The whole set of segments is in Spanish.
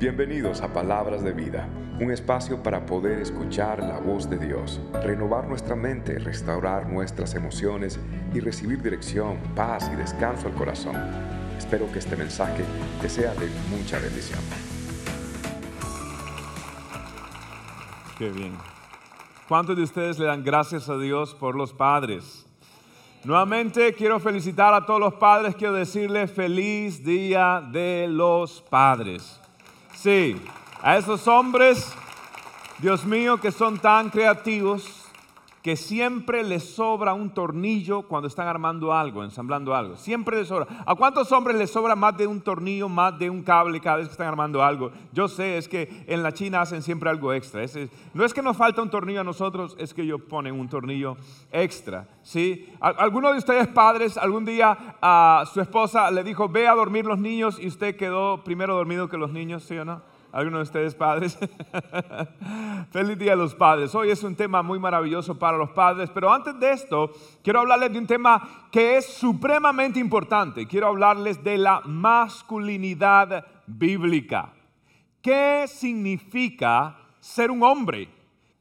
Bienvenidos a Palabras de Vida, un espacio para poder escuchar la voz de Dios, renovar nuestra mente, restaurar nuestras emociones y recibir dirección, paz y descanso al corazón. Espero que este mensaje te sea de mucha bendición. Qué bien. ¿Cuántos de ustedes le dan gracias a Dios por los padres? Nuevamente quiero felicitar a todos los padres, quiero decirles feliz día de los padres. Sí, a esos hombres, Dios mío, que son tan creativos, que siempre les sobra un tornillo cuando están armando algo, ensamblando algo. Siempre les sobra. ¿A cuántos hombres les sobra más de un tornillo, más de un cable cada vez que están armando algo? Yo sé, es que en la China hacen siempre algo extra. no es que nos falta un tornillo a nosotros, es que ellos ponen un tornillo extra. ¿sí? ¿Alguno de ustedes padres algún día a su esposa le dijo, ve a dormir los niños y usted quedó primero dormido que los niños, sí o no? ¿Algunos de ustedes padres? Feliz día a los padres. Hoy es un tema muy maravilloso para los padres, pero antes de esto, quiero hablarles de un tema que es supremamente importante. Quiero hablarles de la masculinidad bíblica. ¿Qué significa ser un hombre?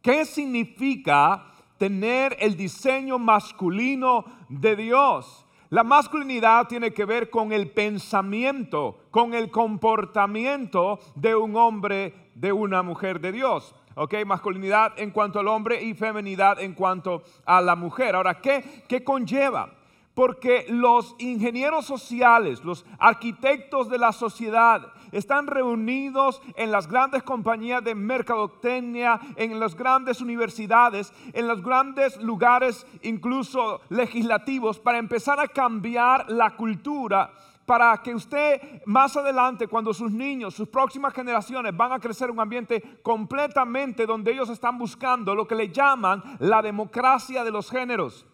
¿Qué significa tener el diseño masculino de Dios? La masculinidad tiene que ver con el pensamiento, con el comportamiento de un hombre, de una mujer de Dios. ¿Ok? Masculinidad en cuanto al hombre y feminidad en cuanto a la mujer. Ahora, ¿qué, qué conlleva? Porque los ingenieros sociales, los arquitectos de la sociedad, están reunidos en las grandes compañías de mercadotecnia, en las grandes universidades, en los grandes lugares, incluso legislativos, para empezar a cambiar la cultura para que usted más adelante, cuando sus niños, sus próximas generaciones van a crecer en un ambiente completamente donde ellos están buscando lo que le llaman la democracia de los géneros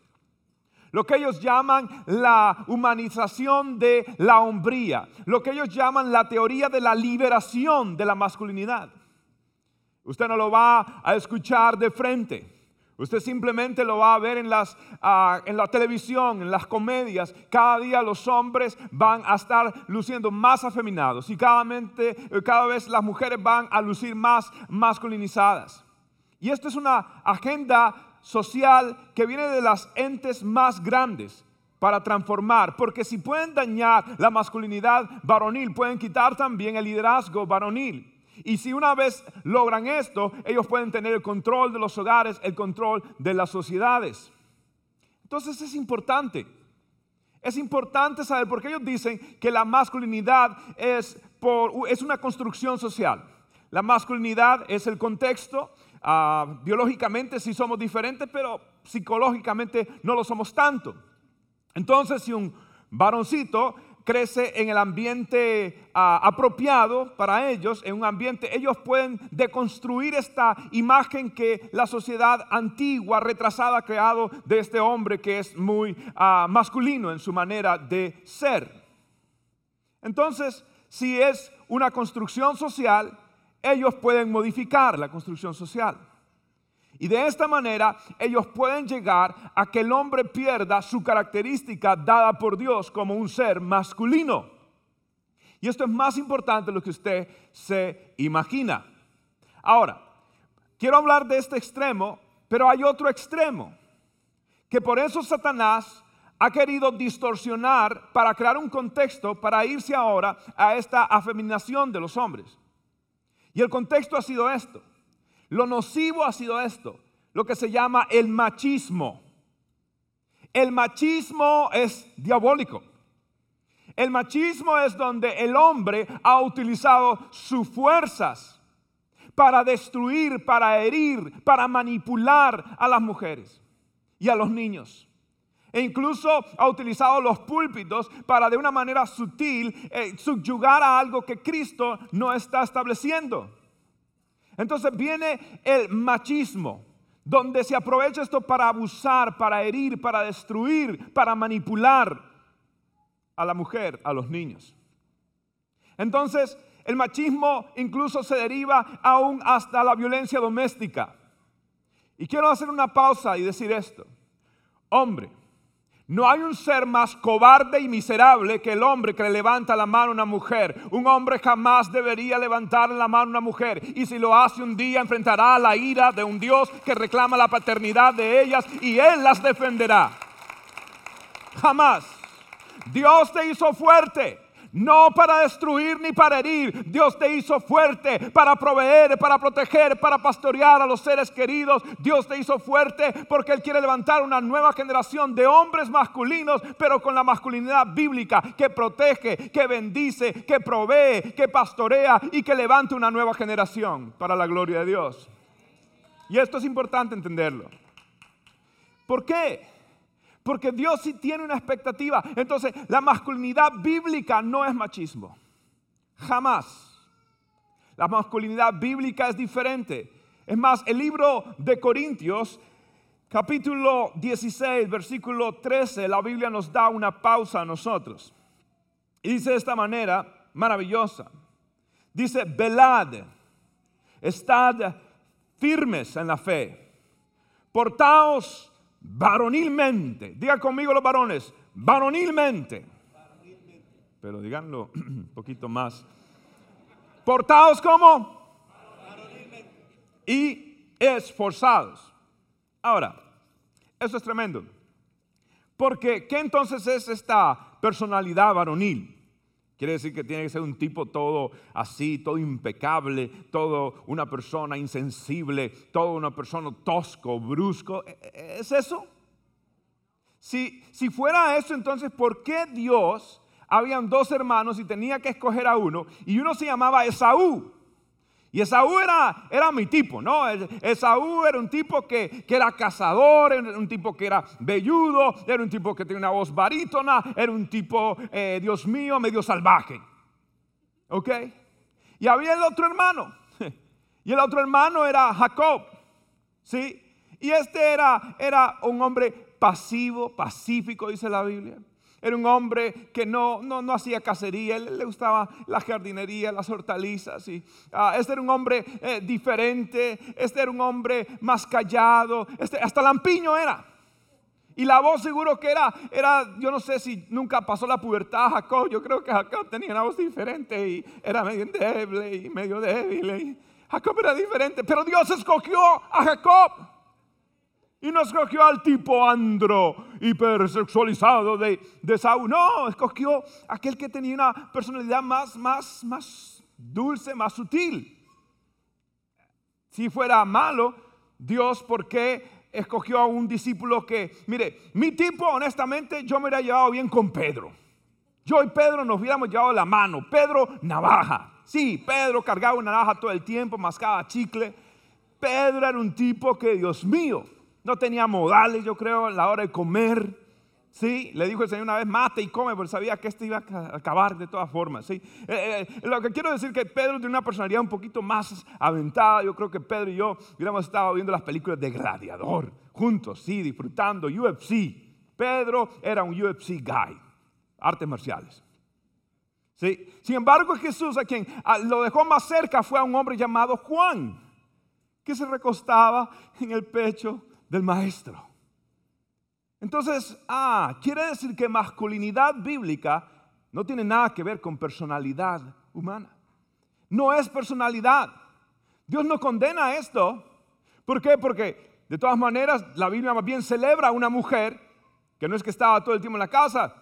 lo que ellos llaman la humanización de la hombría, lo que ellos llaman la teoría de la liberación de la masculinidad. Usted no lo va a escuchar de frente. Usted simplemente lo va a ver en, las, ah, en la televisión, en las comedias. Cada día los hombres van a estar luciendo más afeminados y cada, cada vez las mujeres van a lucir más masculinizadas. Y esto es una agenda social que viene de las entes más grandes para transformar, porque si pueden dañar la masculinidad varonil, pueden quitar también el liderazgo varonil. Y si una vez logran esto, ellos pueden tener el control de los hogares, el control de las sociedades. Entonces es importante. Es importante saber, porque ellos dicen que la masculinidad es, por, es una construcción social. La masculinidad es el contexto, Ah, biológicamente sí somos diferentes, pero psicológicamente no lo somos tanto. Entonces, si un varoncito crece en el ambiente ah, apropiado para ellos, en un ambiente, ellos pueden deconstruir esta imagen que la sociedad antigua, retrasada, ha creado de este hombre que es muy ah, masculino en su manera de ser. Entonces, si es una construcción social, ellos pueden modificar la construcción social. Y de esta manera ellos pueden llegar a que el hombre pierda su característica dada por Dios como un ser masculino. Y esto es más importante de lo que usted se imagina. Ahora, quiero hablar de este extremo, pero hay otro extremo, que por eso Satanás ha querido distorsionar para crear un contexto para irse ahora a esta afeminación de los hombres. Y el contexto ha sido esto. Lo nocivo ha sido esto, lo que se llama el machismo. El machismo es diabólico. El machismo es donde el hombre ha utilizado sus fuerzas para destruir, para herir, para manipular a las mujeres y a los niños. E incluso ha utilizado los púlpitos para de una manera sutil eh, subyugar a algo que Cristo no está estableciendo. Entonces viene el machismo, donde se aprovecha esto para abusar, para herir, para destruir, para manipular a la mujer, a los niños. Entonces, el machismo incluso se deriva aún hasta la violencia doméstica. Y quiero hacer una pausa y decir esto. Hombre, No hay un ser más cobarde y miserable que el hombre que le levanta la mano a una mujer. Un hombre jamás debería levantar la mano a una mujer. Y si lo hace un día, enfrentará la ira de un Dios que reclama la paternidad de ellas y Él las defenderá. Jamás. Dios te hizo fuerte. No para destruir ni para herir. Dios te hizo fuerte para proveer, para proteger, para pastorear a los seres queridos. Dios te hizo fuerte porque Él quiere levantar una nueva generación de hombres masculinos, pero con la masculinidad bíblica que protege, que bendice, que provee, que pastorea y que levante una nueva generación para la gloria de Dios. Y esto es importante entenderlo. ¿Por qué? Porque Dios sí tiene una expectativa. Entonces, la masculinidad bíblica no es machismo. Jamás. La masculinidad bíblica es diferente. Es más, el libro de Corintios, capítulo 16, versículo 13, la Biblia nos da una pausa a nosotros. Y dice de esta manera maravillosa. Dice, velad, estad firmes en la fe, portaos varonilmente. Diga conmigo los varones, varonilmente. Pero díganlo un poquito más. Portados como y esforzados. Ahora, eso es tremendo. Porque, ¿qué entonces es esta personalidad varonil? Quiere decir que tiene que ser un tipo todo así, todo impecable, todo una persona insensible, todo una persona tosco, brusco. ¿E, e, ¿Es eso? Si, si fuera eso, entonces, ¿por qué Dios habían dos hermanos y tenía que escoger a uno? Y uno se llamaba Esaú y Esaú era, era mi tipo, ¿no? Esaú era un tipo que, era cazador, era un tipo que era velludo, era un tipo que tenía una voz barítona, era un tipo, eh, Dios mío, medio salvaje. ¿Ok? Y había el otro hermano. Y el otro hermano era Jacob. ¿Sí? Y este era, era un hombre pasivo, pacífico, dice la Biblia. Era un hombre que no, no, hacía cacería, él, le gustaba la jardinería, las hortalizas. Y, ah, este era un hombre eh, diferente, este era un hombre más callado, este, hasta lampiño era. Y la voz seguro que era, era, yo no sé si nunca pasó la pubertad Jacob, yo creo que Jacob tenía una voz diferente y era medio endeble y medio débil. Jacob era diferente, pero Dios escogió a Jacob. Y no escogió al tipo andro, hipersexualizado de, de Saúl. No, escogió aquel que tenía una personalidad más, más, más dulce, más sutil. Si fuera malo, Dios, ¿por qué escogió a un discípulo que, mire, mi tipo, honestamente, yo me hubiera llevado bien con Pedro. Yo y Pedro nos hubiéramos llevado la mano. Pedro, navaja. Sí, Pedro cargaba una navaja todo el tiempo, mascaba chicle. Pedro era un tipo que, Dios mío, no tenía modales, yo creo, a la hora de comer. ¿Sí? Le dijo el Señor una vez, mate y come, porque sabía que este iba a acabar de todas formas. ¿sí? Eh, eh, lo que quiero decir es que Pedro tiene una personalidad un poquito más aventada. Yo creo que Pedro y yo hubiéramos estado viendo las películas de Gladiador juntos, sí, disfrutando UFC. Pedro era un UFC guy, artes marciales. ¿Sí? Sin embargo, Jesús, a quien lo dejó más cerca, fue a un hombre llamado Juan, que se recostaba en el pecho del maestro. Entonces, ah, quiere decir que masculinidad bíblica no tiene nada que ver con personalidad humana. No es personalidad. Dios no condena esto. ¿Por qué? Porque de todas maneras la Biblia más bien celebra a una mujer que no es que estaba todo el tiempo en la casa,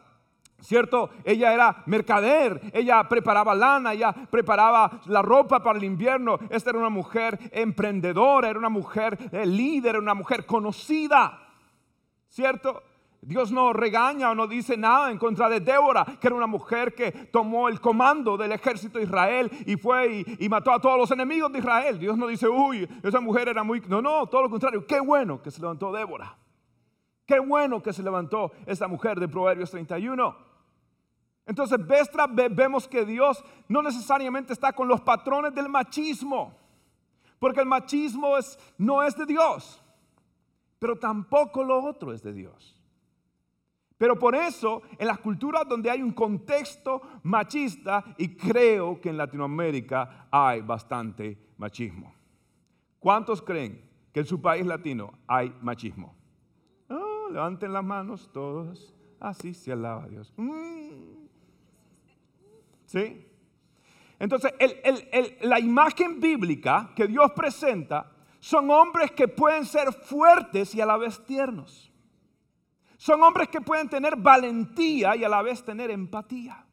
¿Cierto? Ella era mercader, ella preparaba lana, ella preparaba la ropa para el invierno. Esta era una mujer emprendedora, era una mujer eh, líder, era una mujer conocida. ¿Cierto? Dios no regaña o no dice nada en contra de Débora, que era una mujer que tomó el comando del ejército de Israel y fue y, y, mató a todos los enemigos de Israel. Dios no dice, uy, esa mujer era muy... No, no, todo lo contrario. Qué bueno que se levantó Débora. Qué bueno que se levantó esta mujer de Proverbios 31. Entonces, vemos que Dios no necesariamente está con los patrones del machismo, porque el machismo no es de Dios, pero tampoco lo otro es de Dios. Pero por eso, en las culturas donde hay un contexto machista, y creo que en Latinoamérica hay bastante machismo. ¿Cuántos creen que en su país latino hay machismo? Oh, levanten las manos todos. Ah, sí, sí alaba a Dios. Mm. Entonces, la imagen bíblica que Dios presenta son hombres que pueden ser fuertes y a la vez tiernos. Son hombres que pueden tener valentía y a la vez tener empatía.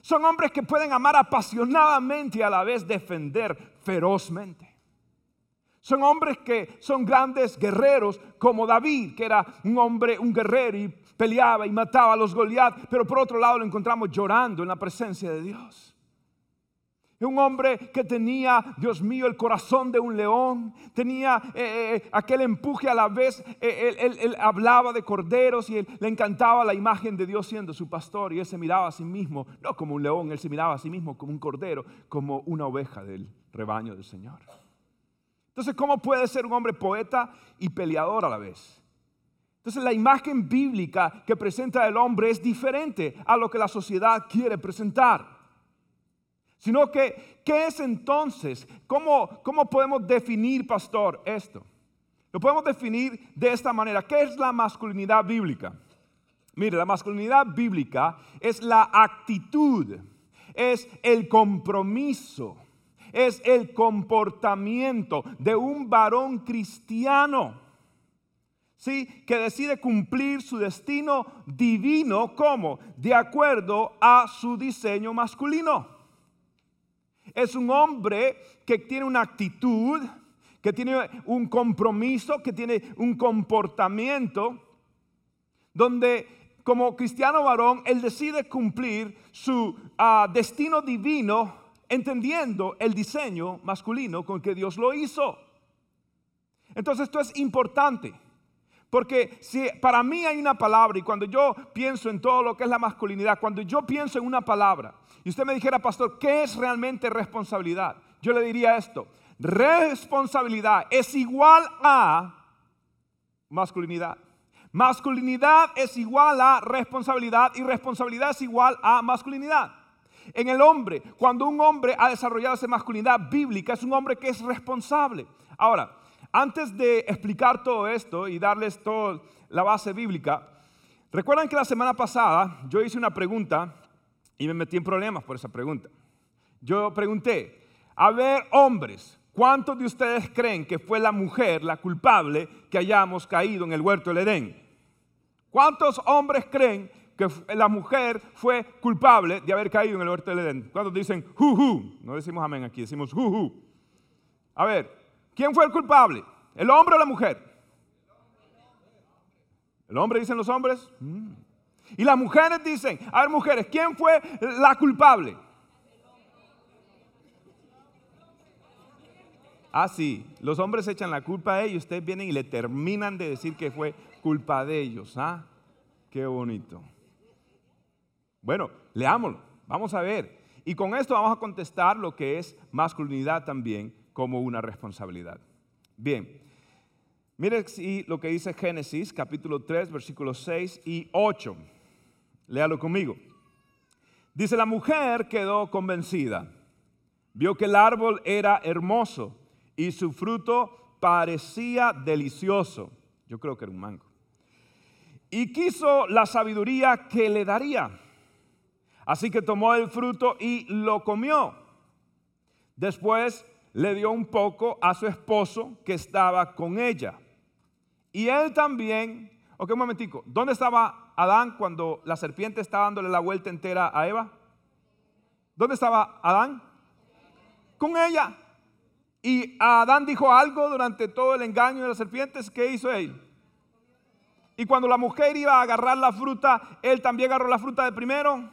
Son hombres que pueden amar apasionadamente y a la vez defender ferozmente. Son hombres que son grandes guerreros como David, que era un hombre, un guerrero y peleaba y mataba a los Goliat, pero por otro lado lo encontramos llorando en la presencia de Dios. Un hombre que tenía, Dios mío, el corazón de un león, tenía eh, eh, eh, aquel empuje a la vez, él, hablaba de corderos y le encantaba la imagen de Dios siendo su pastor y él se miraba a sí mismo, no como un león, él se miraba a sí mismo como un cordero, como una oveja del rebaño del Señor. Entonces, ¿cómo puede ser un hombre poeta y peleador a la vez? Entonces, la imagen bíblica que presenta el hombre es diferente a lo que la sociedad quiere presentar. Sino que, ¿qué es entonces? ¿Cómo, ¿Cómo podemos definir, pastor, esto? Lo podemos definir de esta manera. ¿Qué es la masculinidad bíblica? Mire, la masculinidad bíblica es la actitud, es el compromiso, es el comportamiento de un varón cristiano. ¿Sí? Que decide cumplir su destino divino como de acuerdo a su diseño masculino. Es un hombre que tiene una actitud, que tiene un compromiso, que tiene un comportamiento, donde como cristiano varón, él decide cumplir su ah, destino divino entendiendo el diseño masculino con que Dios lo hizo. Entonces esto es importante. Porque si para mí hay una palabra y cuando yo pienso en todo lo que es la masculinidad, cuando yo pienso en una palabra y usted me dijera, pastor, ¿qué es realmente responsabilidad? Yo le diría esto, responsabilidad es igual a masculinidad. Masculinidad es igual a responsabilidad y responsabilidad es igual a masculinidad. En el hombre, cuando un hombre ha desarrollado esa masculinidad bíblica, es un hombre que es responsable. Ahora, antes de explicar todo esto y darles toda la base bíblica, recuerdan que la semana pasada yo hice una pregunta y me metí en problemas por esa pregunta. Yo pregunté, a ver, hombres, ¿cuántos de ustedes creen que fue la mujer la culpable que hayamos caído en el huerto del Edén? ¿Cuántos hombres creen que la mujer fue culpable de haber caído en el huerto del Edén? ¿Cuántos dicen, hu, No decimos amén aquí, decimos hu, A ver, ¿Quién fue el culpable? ¿El hombre o la mujer? ¿El hombre dicen los hombres? Mm. Y las mujeres dicen, a ver mujeres, ¿quién fue la culpable? Ah, sí, los hombres echan la culpa a ellos, ustedes vienen y le terminan de decir que fue culpa de ellos. ¿Ah? Qué bonito. Bueno, leámoslo, vamos a ver. Y con esto vamos a contestar lo que es masculinidad también como una responsabilidad. Bien, mire lo que dice Génesis capítulo 3 versículos 6 y 8. Léalo conmigo. Dice, la mujer quedó convencida, vio que el árbol era hermoso y su fruto parecía delicioso. Yo creo que era un mango. Y quiso la sabiduría que le daría. Así que tomó el fruto y lo comió. Después le dio un poco a su esposo que estaba con ella. Y él también, ok, un momentico, ¿dónde estaba Adán cuando la serpiente estaba dándole la vuelta entera a Eva? ¿Dónde estaba Adán? Con ella. Y Adán dijo algo durante todo el engaño de las serpientes, ¿qué hizo él? Y cuando la mujer iba a agarrar la fruta, él también agarró la fruta de primero.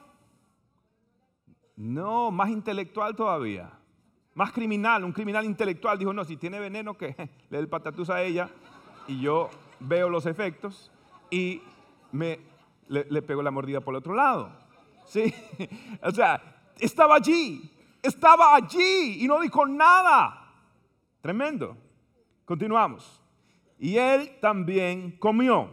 No, más intelectual todavía más criminal, un criminal intelectual, dijo, no, si tiene veneno, que le dé el patatús a ella y yo veo los efectos y me, le, pego la mordida por el otro lado. ¿Sí? O sea, estaba allí, estaba allí y no dijo nada. Tremendo. Continuamos. Y él también comió.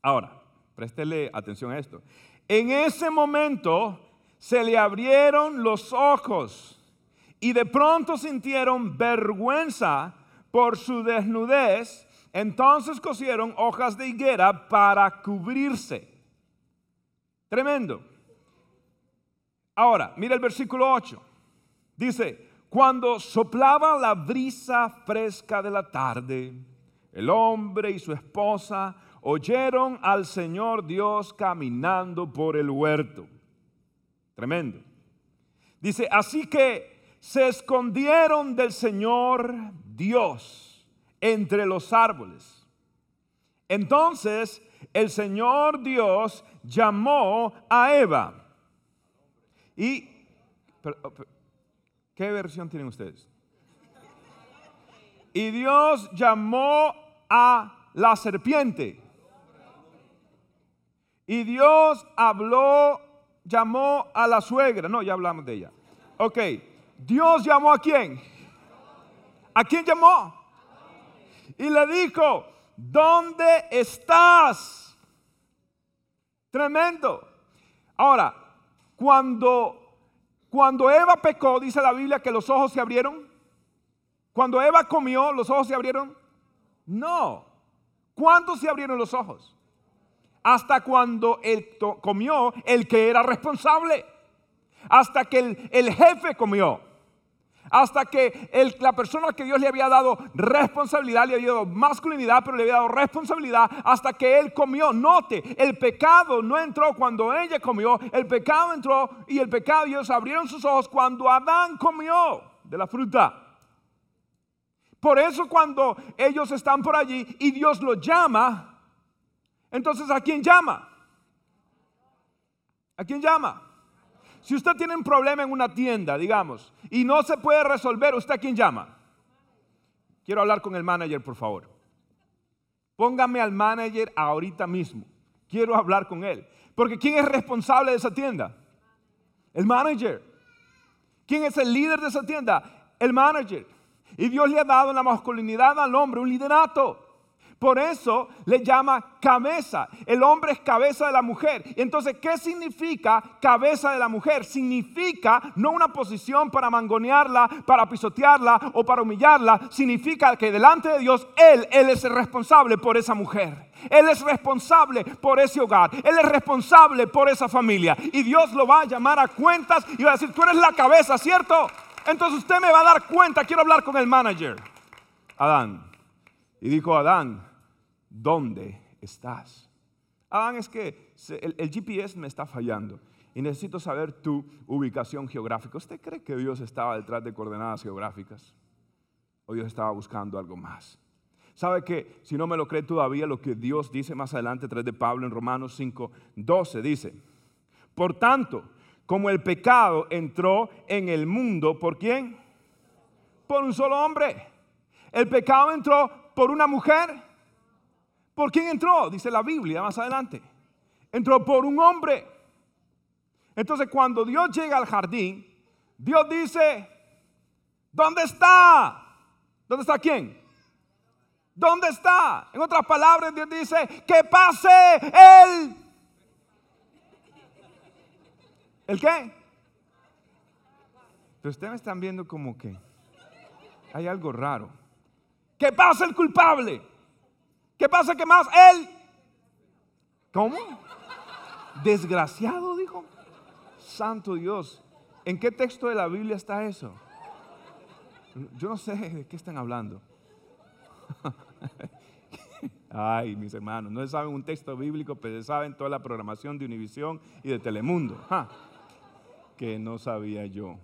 Ahora, préstele atención a esto. En ese momento se le abrieron los ojos y de pronto sintieron vergüenza por su desnudez, entonces cosieron hojas de higuera para cubrirse. Tremendo. Ahora, mira el versículo 8. Dice, cuando soplaba la brisa fresca de la tarde, el hombre y su esposa oyeron al Señor Dios caminando por el huerto. Tremendo. Dice, así que se escondieron del Señor Dios entre los árboles. Entonces el Señor Dios llamó a Eva. Y, ¿qué versión tienen ustedes? Y Dios llamó a la serpiente. Y Dios habló, llamó a la suegra. No, ya hablamos de ella. Ok, Dios llamó a quién? ¿A quién llamó? Y le dijo, ¿dónde estás? Tremendo. Ahora, cuando, cuando Eva pecó, dice la Biblia que los ojos se abrieron. Cuando Eva comió, los ojos se abrieron. No. ¿Cuándo se abrieron los ojos? hasta cuando él comió el que era responsable, hasta que el, jefe comió, hasta que la persona que Dios le había dado responsabilidad, le había dado masculinidad, pero le había dado responsabilidad, hasta que él comió. Note, el pecado no entró cuando ella comió, el pecado entró y el pecado, ellos abrieron sus ojos cuando Adán comió de la fruta. Por eso cuando ellos están por allí y Dios los llama, entonces, ¿a quién llama? ¿A quién llama? Si usted tiene un problema en una tienda, digamos, y no se puede resolver, ¿usted a quién llama? Quiero hablar con el manager, por favor. Póngame al manager ahorita mismo. Quiero hablar con él. Porque ¿quién es responsable de esa tienda? El manager. ¿Quién es el líder de esa tienda? El manager. Y Dios le ha dado en la masculinidad al hombre un liderato. Por eso le llama cabeza. El hombre es cabeza de la mujer. Entonces, ¿qué significa cabeza de la mujer? Significa no una posición para mangonearla, para pisotearla o para humillarla. Significa que delante de Dios, Él, Él es el responsable por esa mujer. Él es responsable por ese hogar. Él es responsable por esa familia. Y Dios lo va a llamar a cuentas y va a decir, tú eres la cabeza, ¿cierto? Entonces usted me va a dar cuenta. Quiero hablar con el manager. Adán. Y dijo Adán, ¿dónde estás? Adán, es que el, GPS me está fallando y necesito saber tu ubicación geográfica. ¿Usted cree que Dios estaba detrás de coordenadas geográficas? ¿O Dios estaba buscando algo más? ¿Sabe que si no me lo cree todavía, lo que Dios dice más adelante, tras de Pablo en Romanos 5, 12, dice, por tanto, como el pecado entró en el mundo, ¿por quién? Por un solo hombre. El pecado entró por una mujer ¿Por quién entró? Dice la Biblia más adelante. Entró por un hombre. Entonces cuando Dios llega al jardín, Dios dice, ¿dónde está? ¿Dónde está quién? ¿Dónde está? En otras palabras, Dios dice, que pase él. ¿El qué? Pero ustedes me están viendo como que hay algo raro. Que pase el culpable. ¿Qué pasa que más? Él. ¿Cómo? Desgraciado, dijo. Santo Dios. ¿En qué texto de la Biblia está eso? Yo no sé de qué están hablando. Ay, mis hermanos, no saben un texto bíblico, pero saben toda la programación de Univisión y de Telemundo. Que no sabía yo.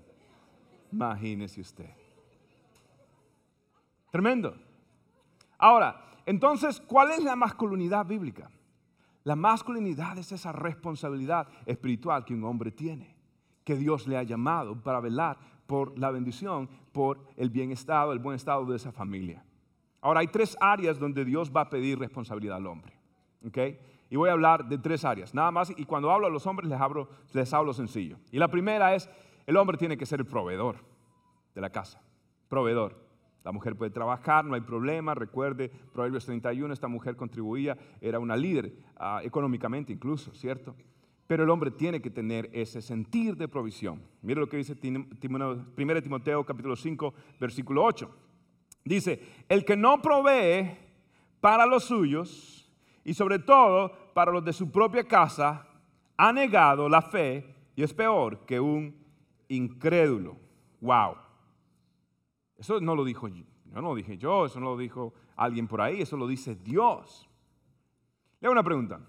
Imagínese usted. Tremendo. Ahora, entonces, ¿cuál es la masculinidad bíblica? La masculinidad es esa responsabilidad espiritual que un hombre tiene, que Dios le ha llamado para velar por la bendición, por el bienestar, el buen estado de esa familia. Ahora, hay tres áreas donde Dios va a pedir responsabilidad al hombre. Y voy a hablar de tres áreas, nada más. Y cuando hablo a los hombres les hablo, les hablo sencillo. Y la primera es, el hombre tiene que ser el proveedor de la casa. Proveedor. La mujer puede trabajar, no hay problema. Recuerde, Proverbios 31, esta mujer contribuía, era una líder ah, económicamente incluso, ¿cierto? Pero el hombre tiene que tener ese sentir de provisión. Mire lo que dice 1 Timoteo capítulo 5, versículo 8. Dice, el que no provee para los suyos y sobre todo para los de su propia casa, ha negado la fe y es peor que un incrédulo. Wow. Eso no lo dijo yo, no lo dije yo, eso no lo dijo alguien por ahí, eso lo dice Dios. Le hago una pregunta.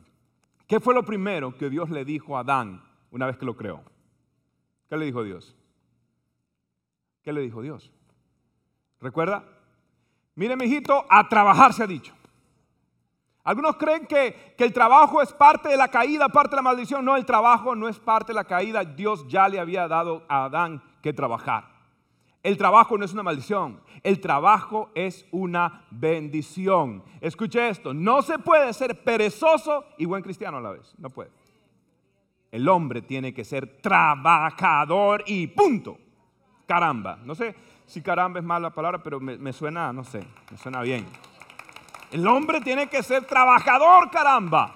¿Qué fue lo primero que Dios le dijo a Adán una vez que lo creó? ¿Qué le dijo Dios? ¿Qué le dijo Dios? ¿Recuerda? Mire, mijito, a trabajar se ha dicho. Algunos creen que, que, el trabajo es parte de la caída, parte de la maldición. No, el trabajo no es parte de la caída. Dios ya le había dado a Adán que trabajar. El trabajo no es una maldición. El trabajo es una bendición. Escuche esto. No se puede ser perezoso y buen cristiano a la vez. No puede. El hombre tiene que ser trabajador y punto. Caramba. No sé si caramba es mala palabra, pero me, suena, no sé, me suena bien. El hombre tiene que ser trabajador, caramba.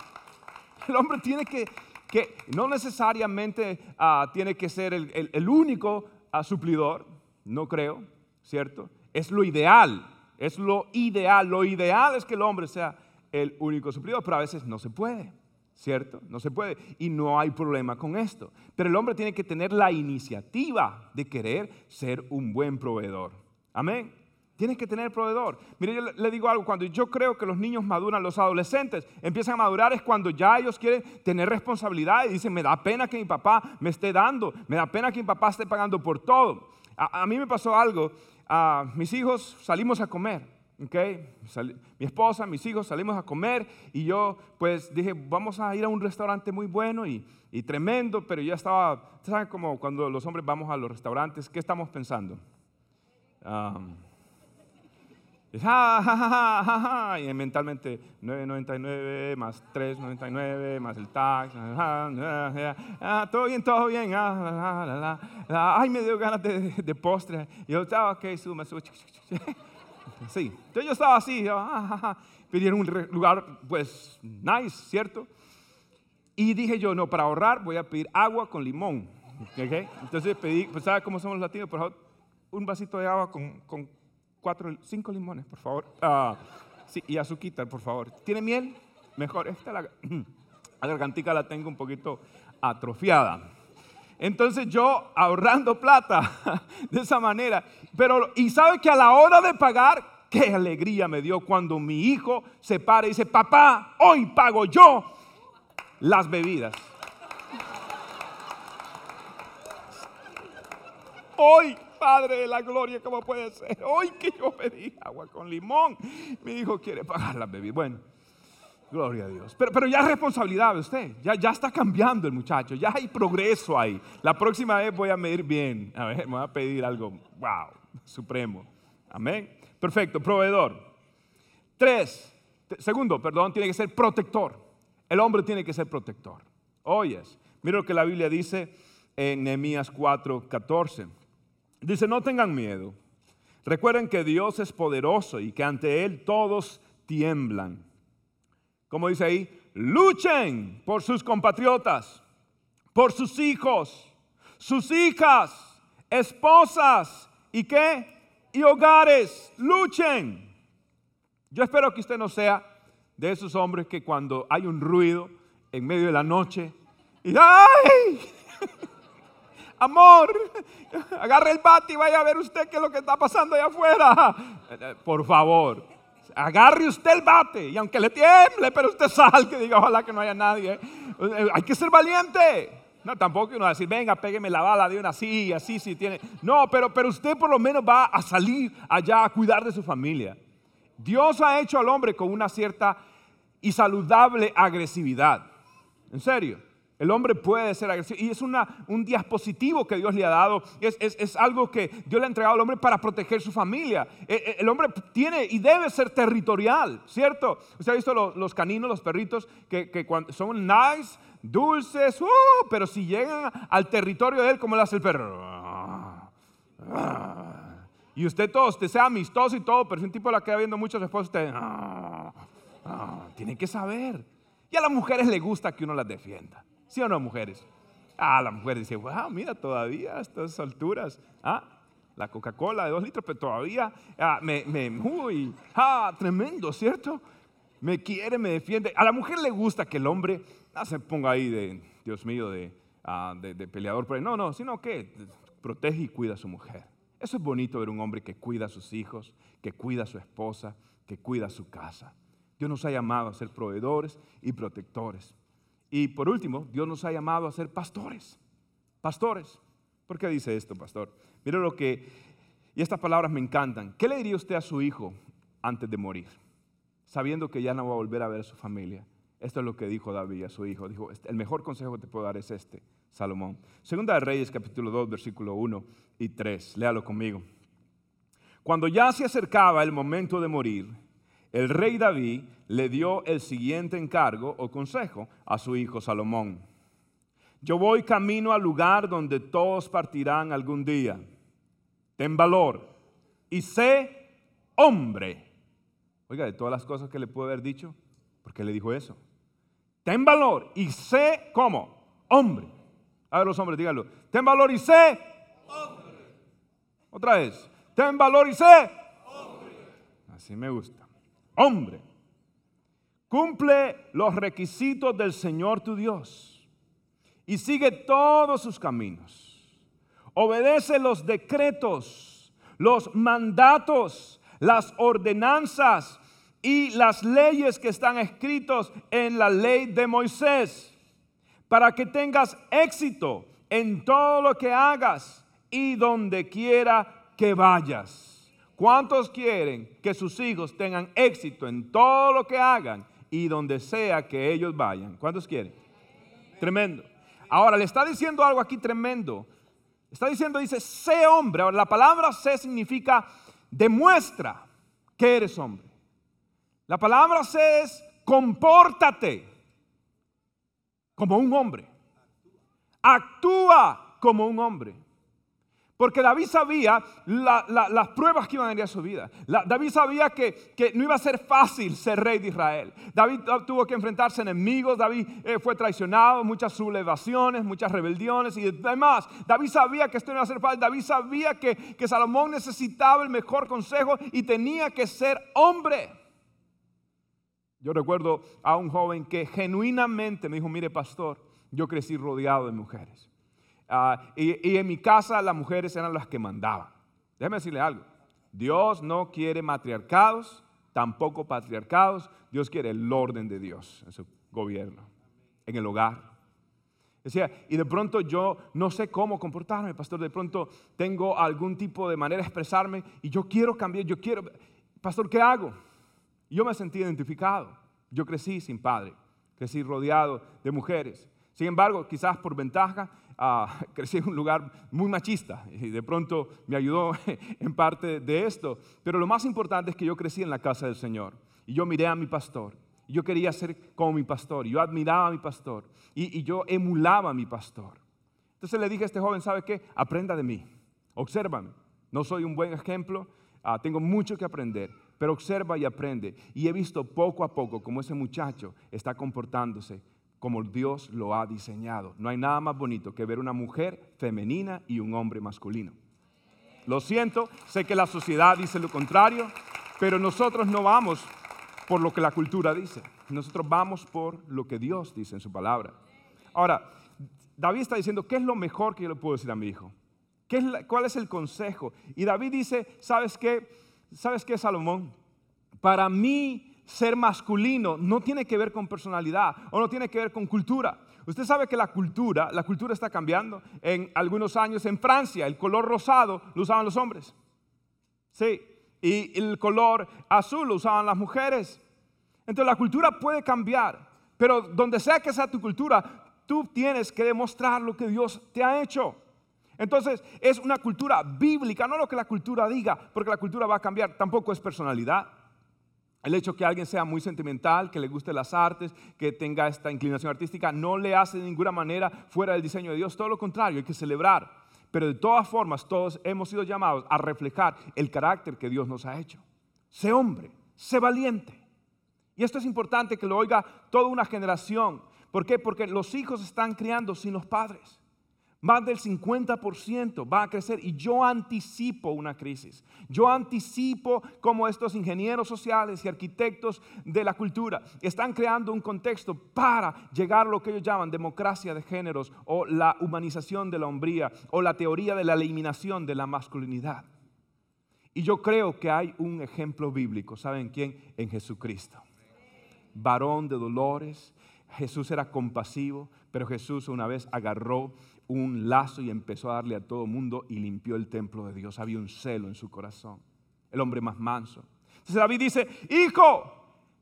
El hombre tiene que, que no necesariamente uh, tiene que ser el, único uh, suplidor, no creo, ¿cierto? Es lo ideal, es lo ideal. Lo ideal es que el hombre sea el único suplidor, pero a veces no se puede, ¿cierto? No se puede y no hay problema con esto. Pero el hombre tiene que tener la iniciativa de querer ser un buen proveedor. Amén. Tienes que tener proveedor. Mire, yo le digo algo, cuando yo creo que los niños maduran, los adolescentes empiezan a madurar es cuando ya ellos quieren tener responsabilidad y dicen, me da pena que mi papá me esté dando, me da pena que mi papá esté pagando por todo. A, mí me pasó algo, mis hijos salimos a comer, ¿ok? Sal, mi esposa, mis hijos salimos a comer y yo pues dije, vamos a ir a un restaurante muy bueno y, y tremendo, pero ya estaba, ¿saben como cuando los hombres vamos a los restaurantes, qué estamos pensando? Um, Ja, ja, ja, ja, ja, y mentalmente 9.99 más 3.99 más el tax, ah, todo bien, todo bien, ah, ay, me dio ganas de, de postre. Y yo estaba, ok, sube, sube. Sí, entonces yo estaba así, yo, ah, pedí un lugar, pues, nice, ¿cierto? Y dije yo, no, para ahorrar voy a pedir agua con limón. Entonces pedí, pues, ¿sabe cómo somos los latinos? Por favor, un vasito de agua con, con cuatro, cinco limones, por favor. Uh, sí, y azuquita, por favor. ¿Tiene miel? Mejor. Esta la, la gargantica la tengo un poquito atrofiada. Entonces yo ahorrando plata de esa manera, pero y sabe que a la hora de pagar, qué alegría me dio cuando mi hijo se para y dice, papá, hoy pago yo las bebidas. Hoy Padre de la gloria, ¿cómo puede ser? Hoy que yo pedí agua con limón, mi hijo quiere pagar la bebida. Bueno, gloria a Dios. Pero, pero ya es responsabilidad de usted, ya, ya está cambiando el muchacho, ya hay progreso ahí. La próxima vez voy a medir bien, a ver, me voy a pedir algo, wow, supremo. Amén. Perfecto, proveedor. Tres, segundo, perdón, tiene que ser protector. El hombre tiene que ser protector. Oyes, mira lo que la Biblia dice en Nehemías 4, 14. Dice, no tengan miedo. Recuerden que Dios es poderoso y que ante Él todos tiemblan. Como dice ahí, luchen por sus compatriotas, por sus hijos, sus hijas, esposas y qué? Y hogares, luchen. Yo espero que usted no sea de esos hombres que cuando hay un ruido en medio de la noche y. amor, agarre el bate y vaya a ver usted qué es lo que está pasando allá afuera. Por favor, agarre usted el bate y aunque le tiemble, pero usted salga y diga, ojalá que no haya nadie. Hay que ser valiente. No, tampoco uno va a decir, venga, pégueme la bala de una así, así, si tiene. No, pero, pero usted por lo menos va a salir allá a cuidar de su familia. Dios ha hecho al hombre con una cierta y saludable agresividad. En serio. El hombre puede ser agresivo y es una, un dispositivo que Dios le ha dado, es, es, es, algo que Dios le ha entregado al hombre para proteger su familia. El, e, el hombre tiene y debe ser territorial, ¿cierto? Usted ha visto los, los caninos, los perritos, que, que son nice, dulces, uh, pero si llegan al territorio de él, ¿cómo le hace el perro? Y usted todo, usted sea amistoso y todo, pero si un tipo la queda viendo mucho después, usted tiene que saber. Y a las mujeres les gusta que uno las defienda. ¿Sí o no, mujeres? Ah, la mujer dice, wow, mira, todavía a estas alturas, ah, la Coca-Cola de dos litros, pero todavía ah, me, me, uy, ah, tremendo, ¿cierto? Me quiere, me defiende. A la mujer le gusta que el hombre ah, se ponga ahí de Dios mío, de, ah, de, peleador ahí. No, no, sino que protege y cuida a su mujer. Eso es bonito ver un hombre que cuida a sus hijos, que cuida a su esposa, que cuida a su casa. Dios nos ha llamado a ser proveedores y protectores. Y por último, Dios nos ha llamado a ser pastores. Pastores. ¿Por qué dice esto, pastor? Mira lo que, y estas palabras me encantan. ¿Qué le diría usted a su hijo antes de morir? Sabiendo que ya no va a volver a ver a su familia. Esto es lo que dijo David a su hijo. Dijo, "Este, el mejor consejo que te puedo dar es este, Salomón. Segunda de Reyes, capítulo 2, versículo 1 y 3. Léalo conmigo. Cuando ya se acercaba el momento de morir, el rey David le dio el siguiente encargo o consejo a su hijo Salomón. Yo voy camino al lugar donde todos partirán algún día. Ten valor y sé hombre. Oiga, de todas las cosas que le puedo haber dicho, ¿por qué le dijo eso? Ten valor y sé cómo. Hombre. A ver los hombres, díganlo. Ten valor y sé. Hombre. Otra vez. Ten valor y sé. Hombre. Así me gusta. Hombre. Cumple los requisitos del Señor tu Dios y sigue todos sus caminos. Obedece los decretos, los mandatos, las ordenanzas y las leyes que están escritos en la ley de Moisés, para que tengas éxito en todo lo que hagas y donde quiera que vayas. ¿Cuántos quieren que sus hijos tengan éxito en todo lo que hagan y donde sea que ellos vayan? ¿Cuántos quieren? Tremendo. Ahora le está diciendo algo aquí tremendo. Está diciendo, dice, sé hombre. Ahora la palabra sé significa demuestra que eres hombre. La palabra sé es compórtate como un hombre. Actúa como un hombre. Porque David sabía la- la- las pruebas que iban a venir a su vida. David sabía que, no iba a ser fácil ser rey de Israel. David tu- tuvo que enfrentarse a enemigos, David eh, fue traicionado, muchas sublevaciones, muchas rebeliones y demás. David sabía que esto no iba a ser fácil. David sabía que Salomón necesitaba el mejor consejo y tenía que ser hombre. Yo recuerdo a un joven que genuinamente me dijo, mire pastor, yo crecí rodeado de mujeres. Ah, y, y en mi casa las mujeres eran las que mandaban. Déjeme decirle algo. Dios no quiere matriarcados, tampoco patriarcados. Dios quiere el orden de Dios en su gobierno, en el hogar. Decía, y de pronto yo no sé cómo comportarme, pastor. De pronto tengo algún tipo de manera de expresarme y yo quiero cambiar, yo quiero, pastor, ¿qué hago? Yo me sentí identificado. Yo crecí sin padre, crecí rodeado de mujeres. Sin embargo, quizás por ventaja, crecí en un lugar muy machista y de pronto me ayudó en parte de esto. Pero lo más importante es que yo crecí en la casa del Señor y yo miré a mi pastor. y Yo quería ser como mi pastor, yo admiraba a mi pastor y, y yo emulaba a mi pastor. Entonces le dije a este joven, ¿sabe qué? Aprenda de mí, obsérvame. No soy un buen ejemplo, ah, tengo mucho que aprender, pero observa y aprende. Y he visto poco a poco cómo ese muchacho está comportándose como Dios lo ha diseñado. No hay nada más bonito que ver una mujer femenina y un hombre masculino. Lo siento, sé que la sociedad dice lo contrario, pero nosotros no vamos por lo que la cultura dice. Nosotros vamos por lo que Dios dice en su palabra. Ahora, David está diciendo, ¿qué es lo mejor que yo le puedo decir a mi hijo? ¿Qué es ¿Cuál es el consejo? Y David dice, ¿sabes qué? ¿Sabes qué, Salomón? Para mí ser masculino no tiene que ver con personalidad o no tiene que ver con cultura. Usted sabe que la cultura, la cultura está cambiando. En algunos años en Francia el color rosado lo usaban los hombres. Sí, y el color azul lo usaban las mujeres. Entonces la cultura puede cambiar, pero donde sea que sea tu cultura, tú tienes que demostrar lo que Dios te ha hecho. Entonces es una cultura bíblica, no lo que la cultura diga, porque la cultura va a cambiar, tampoco es personalidad. El hecho que alguien sea muy sentimental, que le guste las artes, que tenga esta inclinación artística, no le hace de ninguna manera fuera del diseño de Dios. Todo lo contrario, hay que celebrar. Pero de todas formas, todos hemos sido llamados a reflejar el carácter que Dios nos ha hecho. Sé hombre, sé valiente. Y esto es importante que lo oiga toda una generación. ¿Por qué? Porque los hijos están criando sin los padres. Más del 50% va a crecer y yo anticipo una crisis. Yo anticipo cómo estos ingenieros sociales y arquitectos de la cultura están creando un contexto para llegar a lo que ellos llaman democracia de géneros o la humanización de la hombría o la teoría de la eliminación de la masculinidad. Y yo creo que hay un ejemplo bíblico, ¿saben quién? En Jesucristo. Varón de dolores, Jesús era compasivo, pero Jesús una vez agarró un lazo y empezó a darle a todo mundo y limpió el templo de Dios. Había un celo en su corazón. El hombre más manso. Entonces David dice, hijo,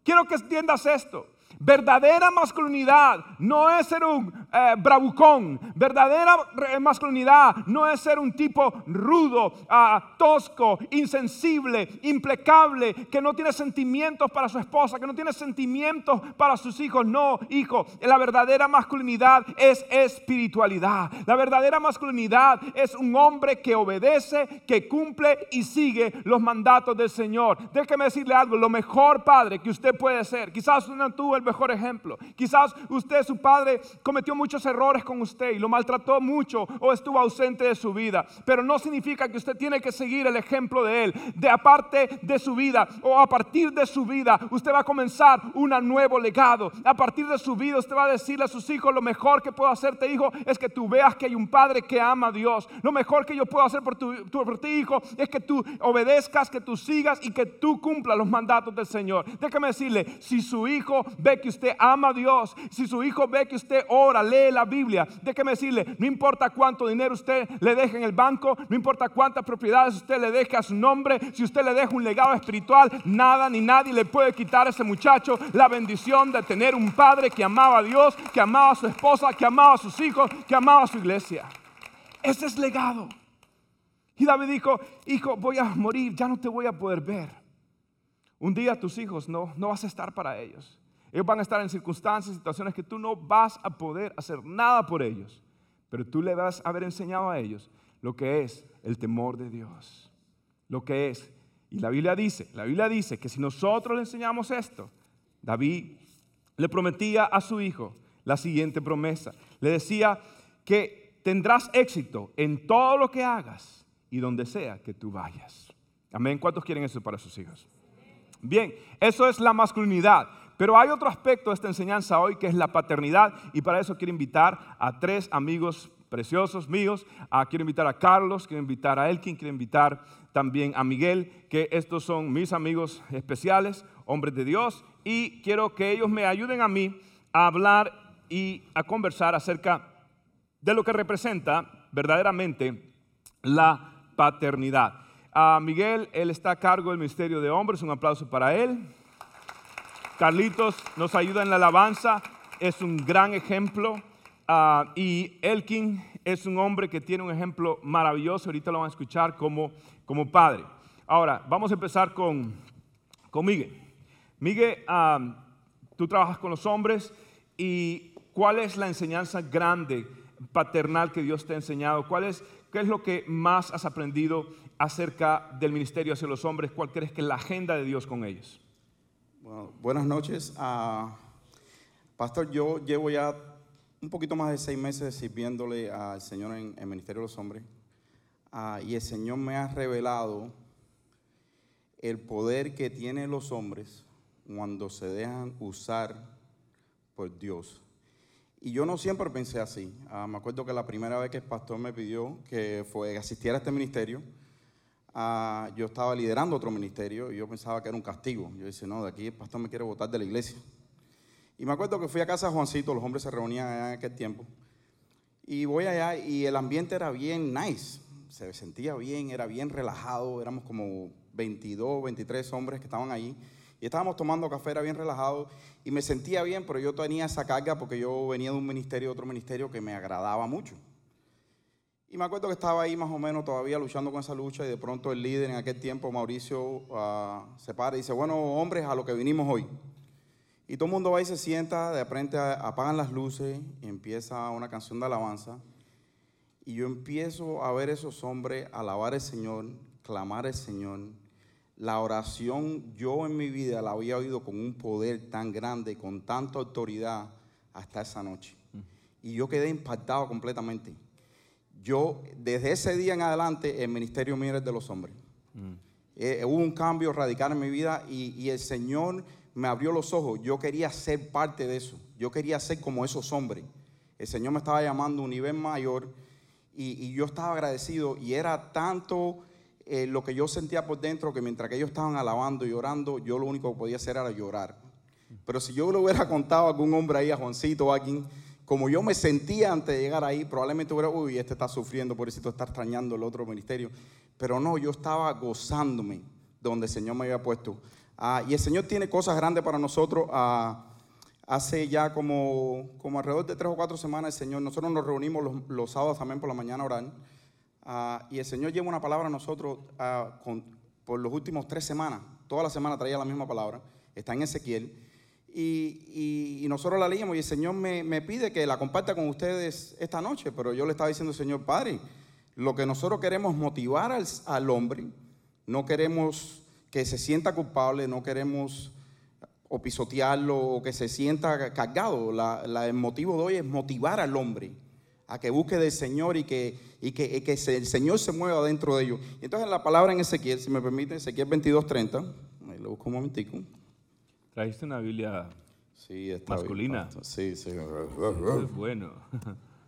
quiero que entiendas esto. Verdadera masculinidad no es ser un eh, bravucón. Verdadera masculinidad no es ser un tipo rudo, ah, tosco, insensible, implacable, que no tiene sentimientos para su esposa, que no tiene sentimientos para sus hijos. No, hijo, la verdadera masculinidad es espiritualidad. La verdadera masculinidad es un hombre que obedece, que cumple y sigue los mandatos del Señor. Déjeme decirle algo, lo mejor, padre, que usted puede ser. Quizás no tuvo mejor ejemplo. Quizás usted, su padre, cometió muchos errores con usted y lo maltrató mucho o estuvo ausente de su vida. Pero no significa que usted tiene que seguir el ejemplo de él. De aparte de su vida o a partir de su vida, usted va a comenzar un nuevo legado. A partir de su vida, usted va a decirle a sus hijos, lo mejor que puedo hacerte, hijo, es que tú veas que hay un padre que ama a Dios. Lo mejor que yo puedo hacer por, tu, por ti, hijo, es que tú obedezcas, que tú sigas y que tú cumplas los mandatos del Señor. Déjame decirle, si su hijo ve que usted ama a Dios, si su hijo ve que usted ora, lee la Biblia, déjeme decirle, no importa cuánto dinero usted le deje en el banco, no importa cuántas propiedades usted le deje a su nombre, si usted le deja un legado espiritual, nada ni nadie le puede quitar a ese muchacho la bendición de tener un padre que amaba a Dios, que amaba a su esposa, que amaba a sus hijos, que amaba a su iglesia. Ese es legado. Y David dijo, hijo, voy a morir, ya no te voy a poder ver. Un día tus hijos no, no vas a estar para ellos. Ellos van a estar en circunstancias, situaciones que tú no vas a poder hacer nada por ellos. Pero tú le vas a haber enseñado a ellos lo que es el temor de Dios. Lo que es. Y la Biblia dice, la Biblia dice que si nosotros le enseñamos esto, David le prometía a su hijo la siguiente promesa. Le decía que tendrás éxito en todo lo que hagas y donde sea que tú vayas. Amén. ¿Cuántos quieren eso para sus hijos? Bien, eso es la masculinidad. Pero hay otro aspecto de esta enseñanza hoy que es la paternidad y para eso quiero invitar a tres amigos preciosos míos. Ah, quiero invitar a Carlos, quiero invitar a Elkin, quiero invitar también a Miguel, que estos son mis amigos especiales, hombres de Dios, y quiero que ellos me ayuden a mí a hablar y a conversar acerca de lo que representa verdaderamente la paternidad. Miguel, él está a cargo del Ministerio de Hombres, un aplauso para él. Carlitos nos ayuda en la alabanza, es un gran ejemplo. Ah, y Elkin es un hombre que tiene un ejemplo maravilloso, ahorita lo van a escuchar como, como padre. Ahora, vamos a empezar con, con Miguel. Miguel, ah, tú trabajas con los hombres y ¿cuál es la enseñanza grande, paternal que Dios te ha enseñado? ¿Cuál es, ¿Qué es lo que más has aprendido acerca del ministerio hacia los hombres? ¿Cuál crees que es la agenda de Dios con ellos? buenas noches. Ah, pastor, yo llevo ya un poquito más de seis meses sirviéndole al Señor en el Ministerio de los Hombres. Ah, y el Señor me ha revelado el poder que tienen los hombres cuando se dejan usar por Dios. Y yo no siempre pensé así. Ah, me acuerdo que la primera vez que el pastor me pidió que fue, asistiera a este ministerio, Ah, yo estaba liderando otro ministerio y yo pensaba que era un castigo. Yo dije, no, de aquí el pastor me quiere votar de la iglesia. Y me acuerdo que fui a casa de Juancito, los hombres se reunían allá en aquel tiempo. Y voy allá y el ambiente era bien nice, se sentía bien, era bien relajado, éramos como 22, 23 hombres que estaban ahí. Y estábamos tomando café, era bien relajado y me sentía bien, pero yo tenía esa carga porque yo venía de un ministerio, de otro ministerio que me agradaba mucho. Y me acuerdo que estaba ahí más o menos todavía luchando con esa lucha y de pronto el líder en aquel tiempo, Mauricio, ah, se para y dice, bueno, hombres, a lo que vinimos hoy. Y todo el mundo va y se sienta, de frente apagan las luces y empieza una canción de alabanza. Y yo empiezo a ver esos hombres alabar al Señor, clamar al Señor. La oración yo en mi vida la había oído con un poder tan grande, con tanta autoridad hasta esa noche. Y yo quedé impactado completamente. Yo, desde ese día en adelante, el ministerio mío es de los hombres. Eh, hubo un cambio radical en mi vida y, y el Señor me abrió los ojos. Yo quería ser parte de eso. Yo quería ser como esos hombres. El Señor me estaba llamando a un nivel mayor y, y yo estaba agradecido y era tanto eh, lo que yo sentía por dentro que mientras que ellos estaban alabando y orando, yo lo único que podía hacer era llorar. Pero si yo le hubiera contado a algún hombre ahí, a Juancito o a alguien, como yo me sentía antes de llegar ahí, probablemente hubiera, uy, este está sufriendo, por eso está extrañando el otro ministerio. Pero no, yo estaba gozándome donde el Señor me había puesto. Ah, y el Señor tiene cosas grandes para nosotros. Ah, hace ya como, como alrededor de tres o cuatro semanas, el Señor, nosotros nos reunimos los, sábados también por la mañana a orar. Ah, y el Señor lleva una palabra a nosotros por los últimos tres semanas. Toda la semana traía la misma palabra. Está en Ezequiel. Y, nosotros la leíamos y el Señor me, pide que la comparta con ustedes esta noche. Pero yo le estaba diciendo, Señor Padre, lo que nosotros queremos motivar al, hombre. No queremos que se sienta culpable, no queremos o pisotearlo o que se sienta cargado. El motivo de hoy es motivar al hombre a que busque del Señor y que, el Señor se mueva dentro de ellos. Entonces la palabra en Ezequiel, si me permite, Ezequiel 22.30, ahí lo busco un momentico. Trajiste una Biblia, Sí, está bien, Masculina. Sí, sí. es bueno.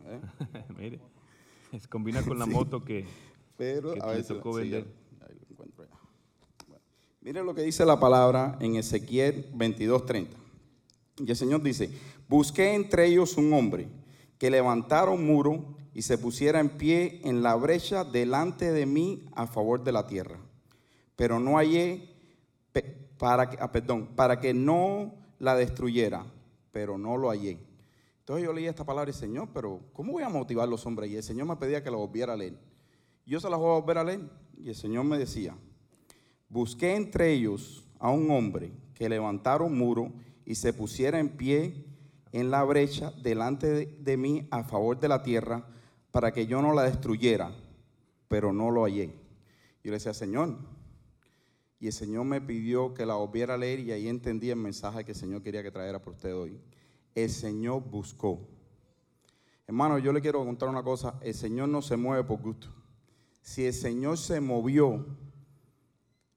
¿Eh? Mire, se combina con la moto que... Pero que a veces tocó sí, vender. ahí lo encuentro ya. Bueno, Mire lo que dice la palabra en Ezequiel 22:30. Y el Señor dice, busqué entre ellos un hombre que levantara un muro y se pusiera en pie en la brecha delante de mí a favor de la tierra. Pero no hallé para que, ah, perdón, para que no la destruyera, pero no lo hallé. Entonces yo leí esta palabra y Señor, pero ¿cómo voy a motivar a los hombres? Y el Señor me pedía que la volviera a leer. Yo se las voy a volver a leer. Y el Señor me decía, busqué entre ellos a un hombre que levantara un muro y se pusiera en pie en la brecha delante de, de mí a favor de la tierra para que yo no la destruyera, pero no lo hallé. Yo le decía, Señor, y el Señor me pidió que la volviera a leer y ahí entendí el mensaje que el Señor quería que trajera por usted hoy. El Señor buscó. Hermano, yo le quiero contar una cosa, el Señor no se mueve por gusto. Si el Señor se movió,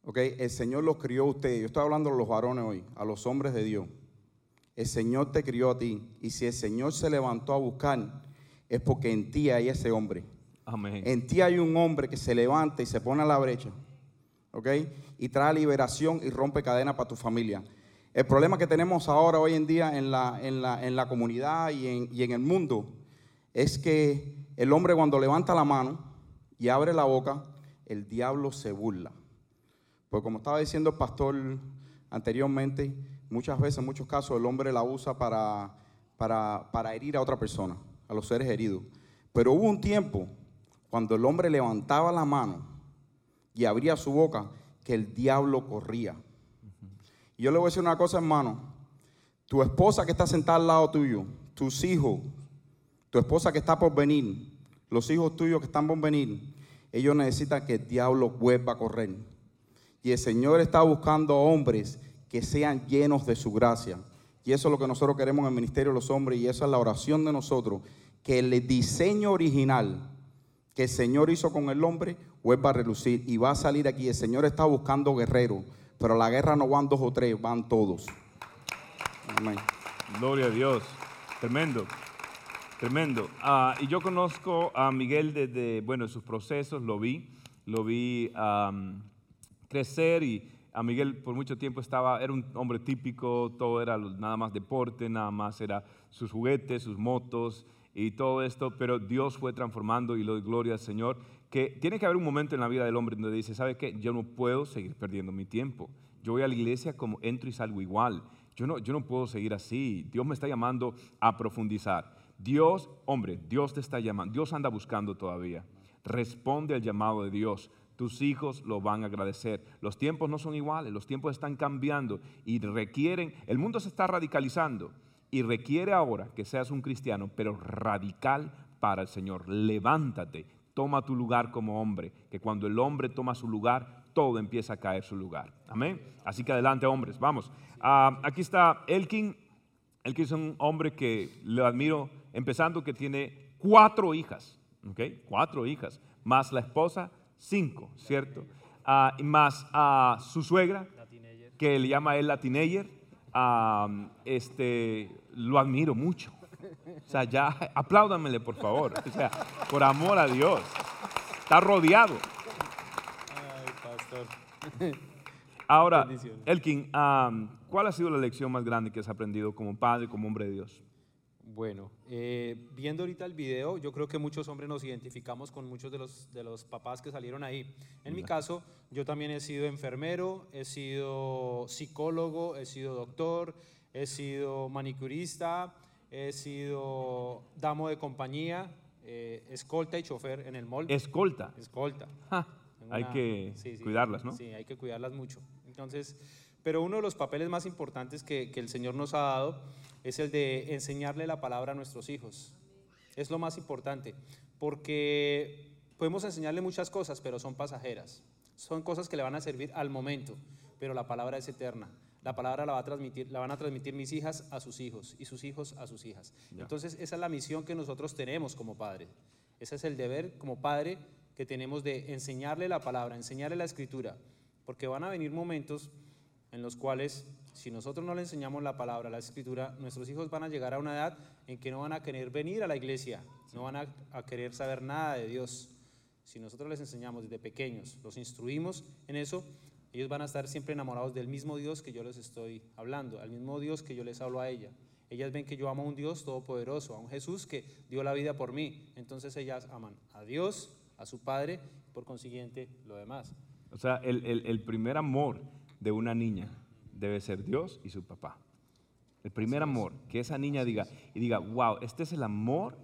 ok, el Señor los crió a ustedes. Yo estoy hablando a los varones hoy, a los hombres de Dios. El Señor te crió a ti. Y si el Señor se levantó a buscar, es porque en ti hay ese hombre. Amén. En ti hay un hombre que se levanta y se pone a la brecha, Y trae liberación y rompe cadenas para tu familia. El problema que tenemos ahora, hoy en día, en la, en la, en la comunidad y en, y en el mundo, es que el hombre cuando levanta la mano y abre la boca, el diablo se burla. Pues como estaba diciendo el pastor anteriormente, muchas veces, en muchos casos, el hombre la usa para, para, para herir a otra persona, a los seres heridos. Pero hubo un tiempo cuando el hombre levantaba la mano y abría su boca, que el diablo corría. Y yo le voy a decir una cosa, hermano. Tu esposa que está sentada al lado tuyo, tus hijos, tu esposa que está por venir, los hijos tuyos que están por venir, ellos necesitan que el diablo vuelva a correr. Y el Señor está buscando hombres que sean llenos de su gracia. Y eso es lo que nosotros queremos en el ministerio de los hombres y esa es la oración de nosotros, que el diseño original que el Señor hizo con el hombre vuelva a relucir y va a salir aquí. El Señor está buscando guerreros, pero a la guerra no van dos o tres, van todos. Amén. Gloria a Dios. Tremendo. Tremendo. Ah, y yo conozco a Miguel desde, bueno, sus procesos, lo vi, lo vi am, crecer y a Miguel por mucho tiempo estaba, era un hombre típico, todo era nada más deporte, nada más era sus juguetes, sus motos y todo esto, pero Dios fue transformando y lo de gloria al Señor, que tiene que haber un momento en la vida del hombre donde dice, ¿sabe qué? Yo no puedo seguir perdiendo mi tiempo. Yo voy a la iglesia como entro y salgo igual. Yo no, yo no puedo seguir así. Dios me está llamando a profundizar. Dios, hombre, Dios te está llamando. Dios anda buscando todavía. Responde al llamado de Dios. Tus hijos lo van a agradecer. Los tiempos no son iguales, los tiempos están cambiando y requieren, el mundo se está radicalizando y requiere ahora que seas un cristiano, pero radical para el Señor. Levántate, toma tu lugar como hombre, que cuando el hombre toma su lugar, todo empieza a caer su lugar. Amén. Así que adelante, hombres, vamos. Ah, aquí está Elkin. Elkin es un hombre que le admiro, empezando que tiene cuatro hijas. ¿ok? Cuatro hijas, más la esposa, cinco, ¿cierto? Y más a su suegra, que le llama él la teenager, este, lo admiro mucho. O sea, ya, apláudamele por favor. O sea, por amor a Dios. Está rodeado. Ay, pastor. Ahora. Elkin, ¿cuál ha sido la lección más grande que has aprendido como padre, como hombre de Dios? Bueno, eh, viendo ahorita el video, yo creo que muchos hombres nos identificamos con muchos de los, de los papás que salieron ahí. En mi caso, yo también he sido enfermero, he sido psicólogo, he sido doctor, he sido manicurista, he sido damo de compañía, eh, escolta y chofer en el mall. Escolta. Escolta. Ja, hay que sí, sí, cuidarlas, ¿no? Sí, hay que cuidarlas mucho. Entonces, pero uno de los papeles más importantes que, que el Señor nos ha dado es el de enseñarle la palabra a nuestros hijos. Es lo más importante, porque podemos enseñarle muchas cosas, pero son pasajeras. Son cosas que le van a servir al momento, pero la palabra es eterna. La palabra la, va a transmitir, la van a transmitir mis hijas a sus hijos y sus hijos a sus hijas. Ya. Entonces, esa es la misión que nosotros tenemos como padres. Ese es el deber como padre que tenemos de enseñarle la palabra, enseñarle la escritura, porque van a venir momentos en los cuales si nosotros no le enseñamos la palabra, la escritura, nuestros hijos van a llegar a una edad en que no van a querer venir a la iglesia, no van a, querer saber nada de Dios. Si nosotros les enseñamos desde pequeños, los instruimos en eso, ellos van a estar siempre enamorados del mismo Dios que yo les estoy hablando, al mismo Dios que yo les hablo a ella. Ellas ven que yo amo a un Dios todopoderoso, a un Jesús que dio la vida por mí. Entonces ellas aman a Dios, a su Padre, por consiguiente lo demás. O sea, el primer amor de una niña debe ser Dios y su papá. El primer amor, que esa niña diga y diga, wow, este es el amor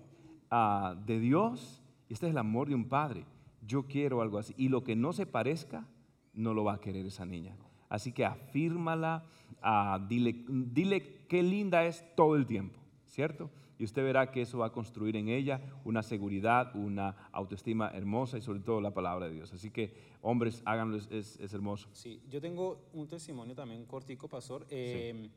ah, de Dios y este es el amor de un padre. Yo quiero algo así. Y lo que no se parezca, no lo va a querer esa niña. Así que afírmala, ah, dile, dile qué linda es todo el tiempo, ¿cierto? Y usted verá que eso va a construir en ella una seguridad, una autoestima hermosa y sobre todo la palabra de Dios. Así que, hombres, háganlo, es- hermoso. Sí, yo tengo un testimonio también cortico, pastor. Eh,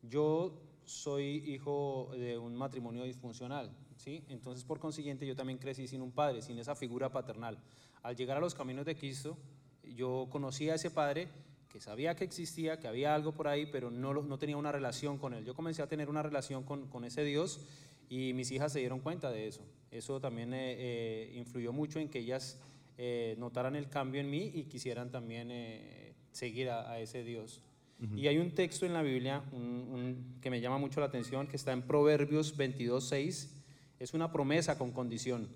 Yo soy hijo de un matrimonio disfuncional, ¿sí? Entonces, por consiguiente, yo también crecí sin un padre, sin esa figura paternal. Al llegar a los caminos de Cristo, yo conocí a ese padre que sabía que existía, que había algo por ahí, pero no, no tenía una relación con él. Yo comencé a tener una relación con, con ese Dios y mis hijas se dieron cuenta de eso. Eso también eh, eh, influyó mucho en que ellas eh, notaran el cambio en mí y quisieran también seguir a, a ese Dios. Y hay un texto en la Biblia un- un- que me llama mucho la atención, que está en Proverbios 22, 6. Es una promesa con condición,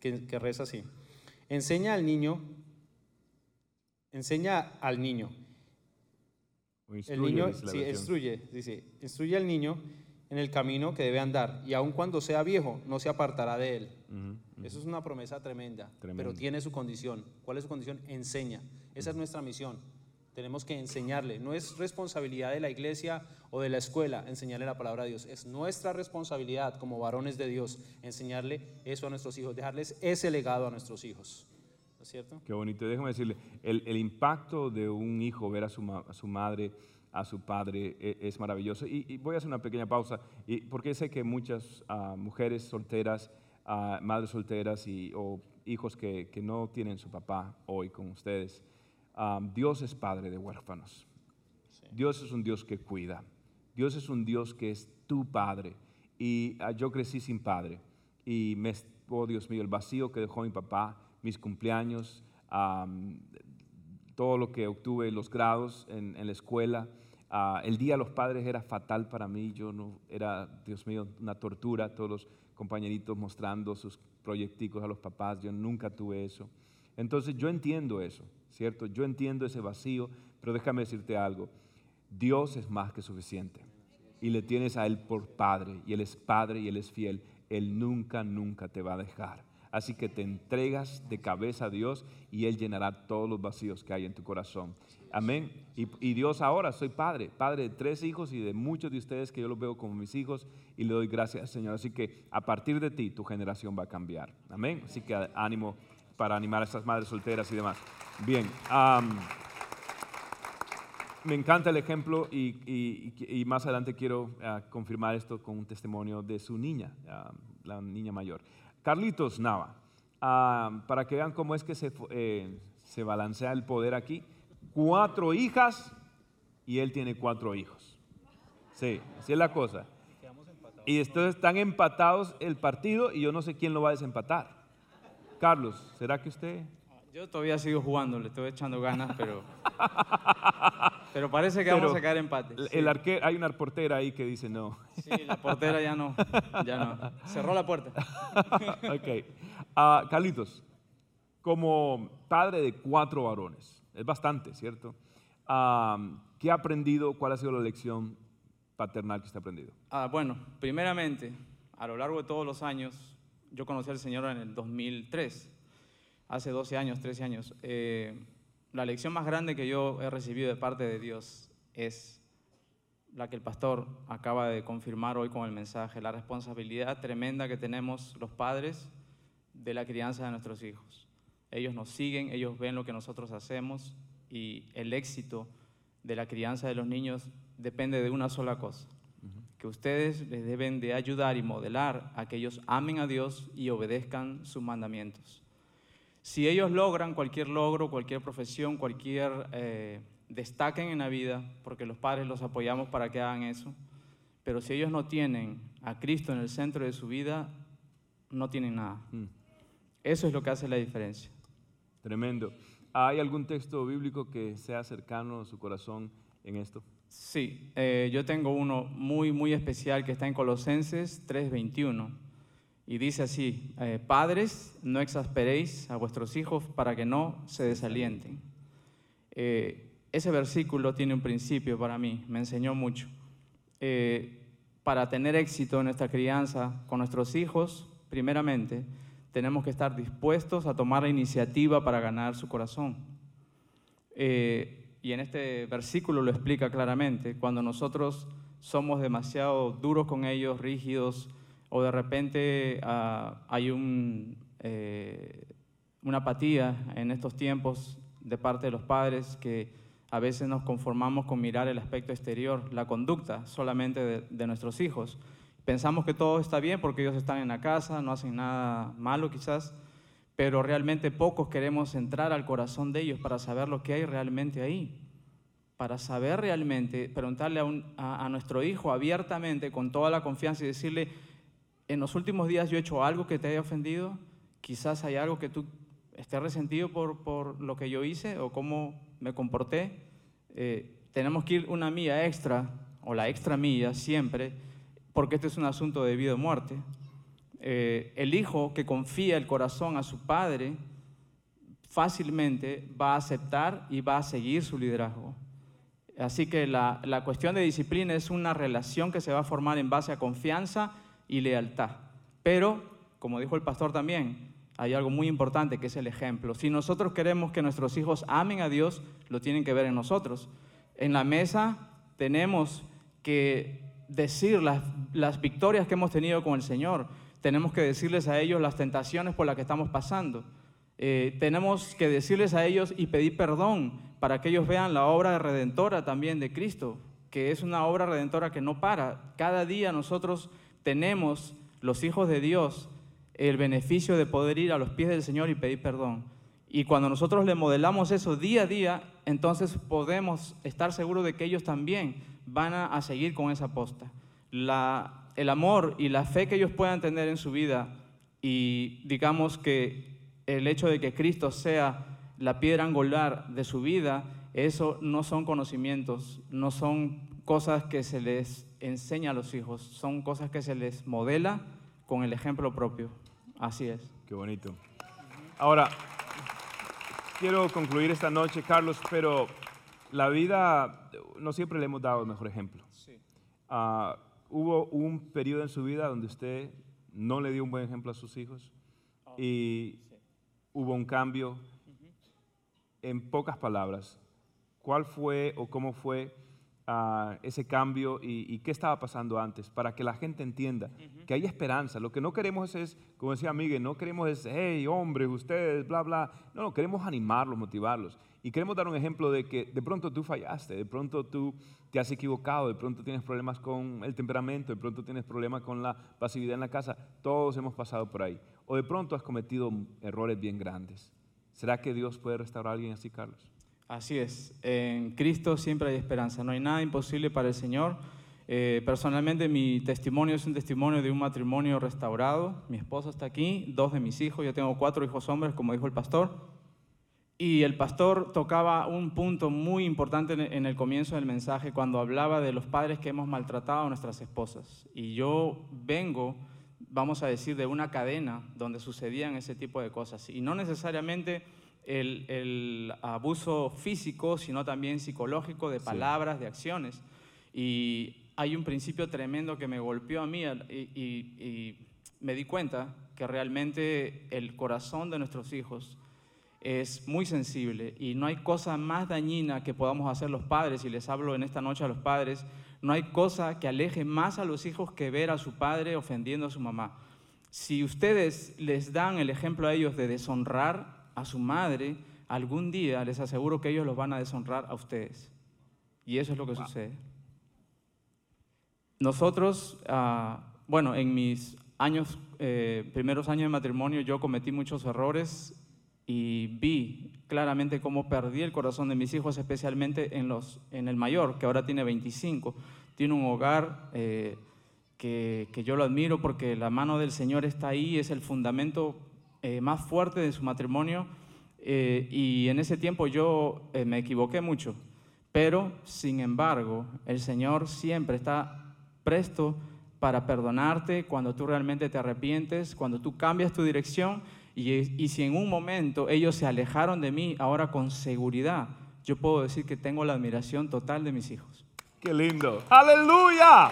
que, que reza así. Enseña al niño, enseña al niño. O El instruye, niño, sí, instruye, dice, instruye al niño en el camino que debe andar, y aun cuando sea viejo, no se apartará de él. Eso es una promesa tremenda, Tremendo. pero tiene su condición. ¿Cuál es su condición? Enseña. Esa es nuestra misión. Tenemos que enseñarle. No es responsabilidad de la iglesia o de la escuela enseñarle la palabra de Dios. Es nuestra responsabilidad como varones de Dios enseñarle eso a nuestros hijos, dejarles ese legado a nuestros hijos. ¿No es cierto? Qué bonito. Déjame decirle, el, el impacto de un hijo ver a su, ma- a su madre, a su padre, e- es, maravilloso. Y, y voy a hacer una pequeña pausa, y, porque sé que muchas ah, mujeres solteras, ah, madres solteras y, o hijos que, que no tienen su papá hoy con ustedes, ah, Dios es padre de huérfanos. Dios es un Dios que cuida. Dios es un Dios que es tu padre. Y ah, yo crecí sin padre. Y me, oh Dios mío, el vacío que dejó mi papá, mis cumpleaños, todo lo que obtuve, los grados en, en la escuela. ah, el Día de los Padres era fatal para mí. Yo no, era, Dios mío, una tortura. Todos los compañeritos mostrando sus proyecticos a los papás. Yo nunca tuve eso. Entonces yo entiendo eso, ¿cierto? Yo entiendo ese vacío, pero déjame decirte algo. Dios es más que suficiente. Y le tienes a Él por Padre, y Él es Padre y Él es fiel. Él nunca, nunca te va a dejar. Así que te entregas de cabeza a Dios y Él llenará todos los vacíos que hay en tu corazón. Amén. Y, Dios ahora, soy padre, padre de tres hijos y de muchos de ustedes que yo los veo como mis hijos y le doy gracias Señor. Así que a partir de ti tu generación va a cambiar. Amén. Así que ánimo para animar a estas madres solteras y demás. Bien. me encanta el ejemplo y más adelante quiero ah, confirmar esto con un testimonio de su niña, ah, la niña mayor. Carlitos Nava, ah, para que vean cómo es que se, eh, se balancea el poder aquí. Cuatro hijas y él tiene cuatro hijos. Sí, así es la cosa. Y entonces están empatados el partido y yo no sé quién lo va a desempatar. Carlos, ¿será que usted? Yo todavía sigo jugando, le estoy echando ganas, pero. pero parece que vamos Pero a sacar empate. El, sí. el arque- hay una portera ahí que dice no. Sí, la portera ya no. Ya no. Cerró la puerta. ok. Ah, Carlitos, como padre de cuatro varones, es bastante, ¿cierto? ¿Qué ha aprendido? ¿Cuál ha sido la lección paternal que usted ha aprendido? Ah, bueno, primeramente, a lo largo de todos los años, yo conocí al Señor en el 2003, hace 12 años, 13 años. Eh, la lección más grande que yo he recibido de parte de Dios es la que el pastor acaba de confirmar hoy con el mensaje, la responsabilidad tremenda que tenemos los padres de la crianza de nuestros hijos. Ellos nos siguen, ellos ven lo que nosotros hacemos y el éxito de la crianza de los niños depende de una sola cosa, que ustedes les deben de ayudar y modelar a que ellos amen a Dios y obedezcan sus mandamientos. Si ellos logran cualquier logro, cualquier profesión, cualquier eh, destaquen en la vida, porque los padres los apoyamos para que hagan eso, pero si ellos no tienen a Cristo en el centro de su vida, no tienen nada. Mm. Eso es lo que hace la diferencia. Tremendo. ¿Hay algún texto bíblico que sea cercano a su corazón en esto? Sí, eh, yo tengo uno muy, muy especial que está en Colosenses 3:21 y dice así, eh, padres, no exasperéis a vuestros hijos para que no se desalienten. Eh, ese versículo tiene un principio para mí, me enseñó mucho. Eh, para tener éxito en nuestra crianza con nuestros hijos, primeramente, tenemos que estar dispuestos a tomar la iniciativa para ganar su corazón. Y en este versículo lo explica claramente, cuando nosotros somos demasiado duros con ellos, rígidos, o de repente ah, hay eh, una apatía en estos tiempos de parte de los padres que a veces nos conformamos con mirar el aspecto exterior, la conducta solamente de, nuestros hijos. Pensamos que todo está bien porque ellos están en la casa, no hacen nada malo quizás, pero realmente pocos queremos entrar al corazón de ellos para saber lo que hay realmente ahí, para saber realmente, preguntarle a, un- a- a nuestro hijo abiertamente, con toda la confianza y decirle, en los últimos días yo he hecho algo que te haya ofendido, quizás hay algo que tú estés resentido por, lo que yo hice o cómo me comporté. Eh, tenemos que ir una milla extra, o la extra milla siempre, porque este es un asunto de vida o muerte. Eh, el hijo que confía el corazón a su padre fácilmente va a aceptar y va a seguir su liderazgo. Así que la cuestión de disciplina es una relación que se va a formar en base a confianza y lealtad. Pero, como dijo el pastor también, hay algo muy importante que es el ejemplo. Si nosotros queremos que nuestros hijos amen a Dios, lo tienen que ver en nosotros. En la mesa tenemos que decir las, victorias que hemos tenido con el Señor. Tenemos que decirles a ellos las tentaciones por las que estamos pasando. Eh, tenemos que decirles a ellos y pedir perdón para que ellos vean la obra redentora también de Cristo, que es una obra redentora que no para. Cada día nosotros tenemos, los hijos de Dios, el beneficio de poder ir a los pies del Señor y pedir perdón. Y cuando nosotros le modelamos eso día a día, entonces podemos estar seguros de que ellos también van a, seguir con esa posta. El amor y la fe que ellos puedan tener en su vida y digamos que el hecho de que Cristo sea la piedra angular de su vida, eso no son conocimientos, no son cosas que se les enseña a los hijos, son cosas que se les modela con el ejemplo propio. Así es. Qué bonito. Ahora, quiero concluir esta noche, Carlos, pero la vida, no siempre le hemos dado el mejor ejemplo. Ah, ¿Hubo un periodo en su vida donde usted no le dio un buen ejemplo a sus hijos? Y hubo un cambio. En pocas palabras, ¿cuál fue o cómo fue ah, ese cambio y, y qué estaba pasando antes, para que la gente entienda que hay esperanza. Lo que no queremos es, como decía Miguel, no queremos es, hey, hombres, ustedes, bla, bla. No, no, queremos animarlos, motivarlos. Y queremos dar un ejemplo de que de pronto tú fallaste, de pronto tú te has equivocado, de pronto tienes problemas con el temperamento, de pronto tienes problemas con la pasividad en la casa. Todos hemos pasado por ahí. O de pronto has cometido errores bien grandes. ¿Será que Dios puede restaurar a alguien así, Carlos? Así es, en Cristo siempre hay esperanza, no hay nada imposible para el Señor. Eh, personalmente mi testimonio es un testimonio de un matrimonio restaurado, mi esposa está aquí, dos de mis hijos, yo tengo cuatro hijos hombres, como dijo el pastor, y el pastor tocaba un punto muy importante en- el comienzo del mensaje cuando hablaba de los padres que hemos maltratado a nuestras esposas. Y yo vengo, vamos a decir, de una cadena donde sucedían ese tipo de cosas. Y no necesariamente el, el abuso físico, sino también psicológico, de palabras, de acciones. Y hay un principio tremendo que me golpeó a mí y- y me di cuenta que realmente el corazón de nuestros hijos es muy sensible y no hay cosa más dañina que podamos hacer los padres, y les hablo en esta noche a los padres, no hay cosa que aleje más a los hijos que ver a su padre ofendiendo a su mamá. Si ustedes les dan el ejemplo a ellos de deshonrar a su madre, algún día les aseguro que ellos los van a deshonrar a ustedes. Y eso es lo que sucede. Nosotros, ah, bueno, en mis años, eh, primeros años de matrimonio, yo cometí muchos errores y vi claramente cómo perdí el corazón de mis hijos, especialmente en, los, en el mayor, que ahora tiene 25. Tiene un hogar eh, que, que yo lo admiro porque la mano del Señor está ahí, es el fundamento eh, más fuerte de su matrimonio. eh, y en ese tiempo yo eh, me equivoqué mucho, pero sin embargo, el Señor siempre está presto para perdonarte cuando tú realmente te arrepientes, cuando tú cambias tu dirección y, y si en un momento ellos se alejaron de mí, ahora con seguridad yo puedo decir que tengo la admiración total de mis hijos. Qué lindo. Aleluya.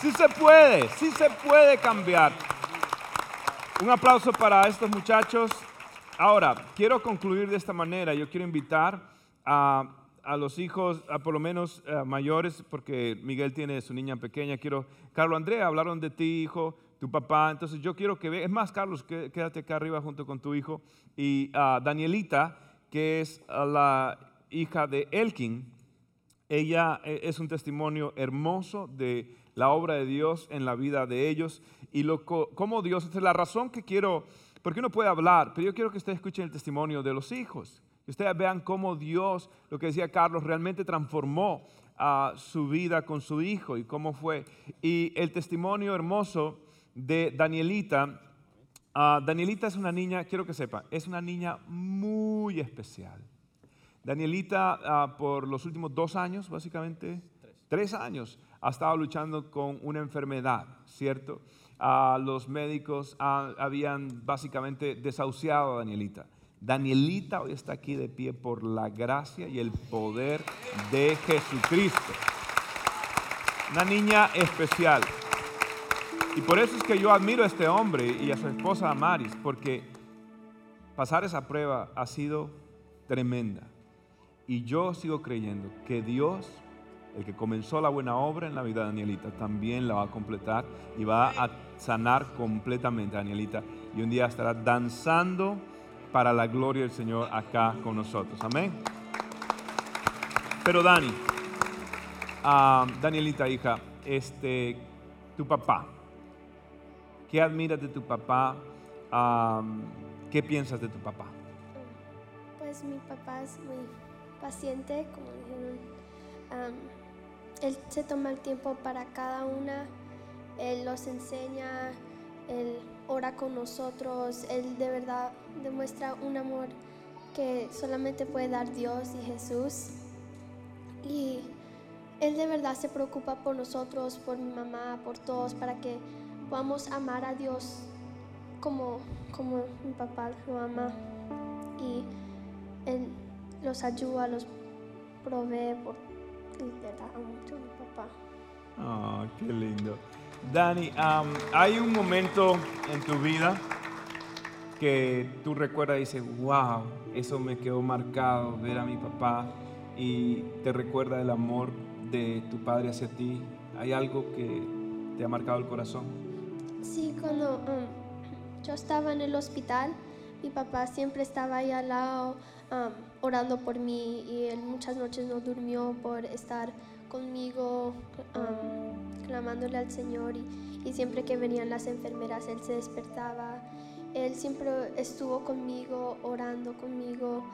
Sí se puede, sí se puede cambiar. Un aplauso para estos muchachos. Ahora, quiero concluir de esta manera. Yo quiero invitar a, a los hijos, a por lo menos eh, mayores, porque Miguel tiene su niña pequeña. Quiero, Carlos Andrea, hablaron de ti, hijo, tu papá. Entonces yo quiero que veas, es más, Carlos, quédate acá arriba junto con tu hijo. Y ah, Danielita, que es ah, la hija de Elkin, ella eh, es un testimonio hermoso de la obra de Dios en la vida de ellos y cómo Dios, esta es la razón que quiero, porque uno puede hablar, pero yo quiero que ustedes escuchen el testimonio de los hijos, que ustedes vean cómo Dios, lo que decía Carlos, realmente transformó su vida con su hijo y cómo fue. Y el testimonio hermoso de Danielita, ah, Danielita es una niña, quiero que sepan, es una niña muy especial. Danielita, ah, por los últimos dos años, básicamente, tres. años, ha estado luchando con una enfermedad, ¿cierto? Ah, los médicos ah, habían básicamente desahuciado a Danielita. Danielita hoy está aquí de pie por la gracia y el poder de Jesucristo. Una niña especial. Y por eso es que yo admiro a este hombre y a su esposa Amaris, porque pasar esa prueba ha sido tremenda. Y yo sigo creyendo que Dios, el que comenzó la buena obra en la vida de Danielita, también la va a completar y va a sanar completamente a Danielita. Y un día estará danzando para la gloria del Señor acá con nosotros. Amén. Pero Dani, ah, Danielita, hija, este, tu papá, ¿qué admiras de tu papá? Ah, ¿Qué piensas de tu papá? Pues mi papá es muy paciente, como dijeron. Él se toma el tiempo para cada una, él los enseña, él ora con nosotros, él de verdad demuestra un amor que solamente puede dar Dios y Jesús. Y él de verdad se preocupa por nosotros, por mi mamá, por todos, para que podamos amar a Dios como, como mi papá lo ama. Y él los ayuda, los provee por y da mucho mi papá. Ah, qué lindo. Dani, am, hay un momento en tu vida que tú recuerdas y dices, wow, eso me quedó marcado, ver a mi papá y te recuerda el amor de tu padre hacia ti? ¿Hay algo que te ha marcado el corazón? Sí, cuando um, yo estaba en el hospital, mi papá siempre estaba ahí al lado um, orando por mí y él muchas noches no durmió por estar conmigo clamándole al Señor y, siempre que venían las enfermeras él se despertaba. Él siempre estuvo conmigo, orando conmigo,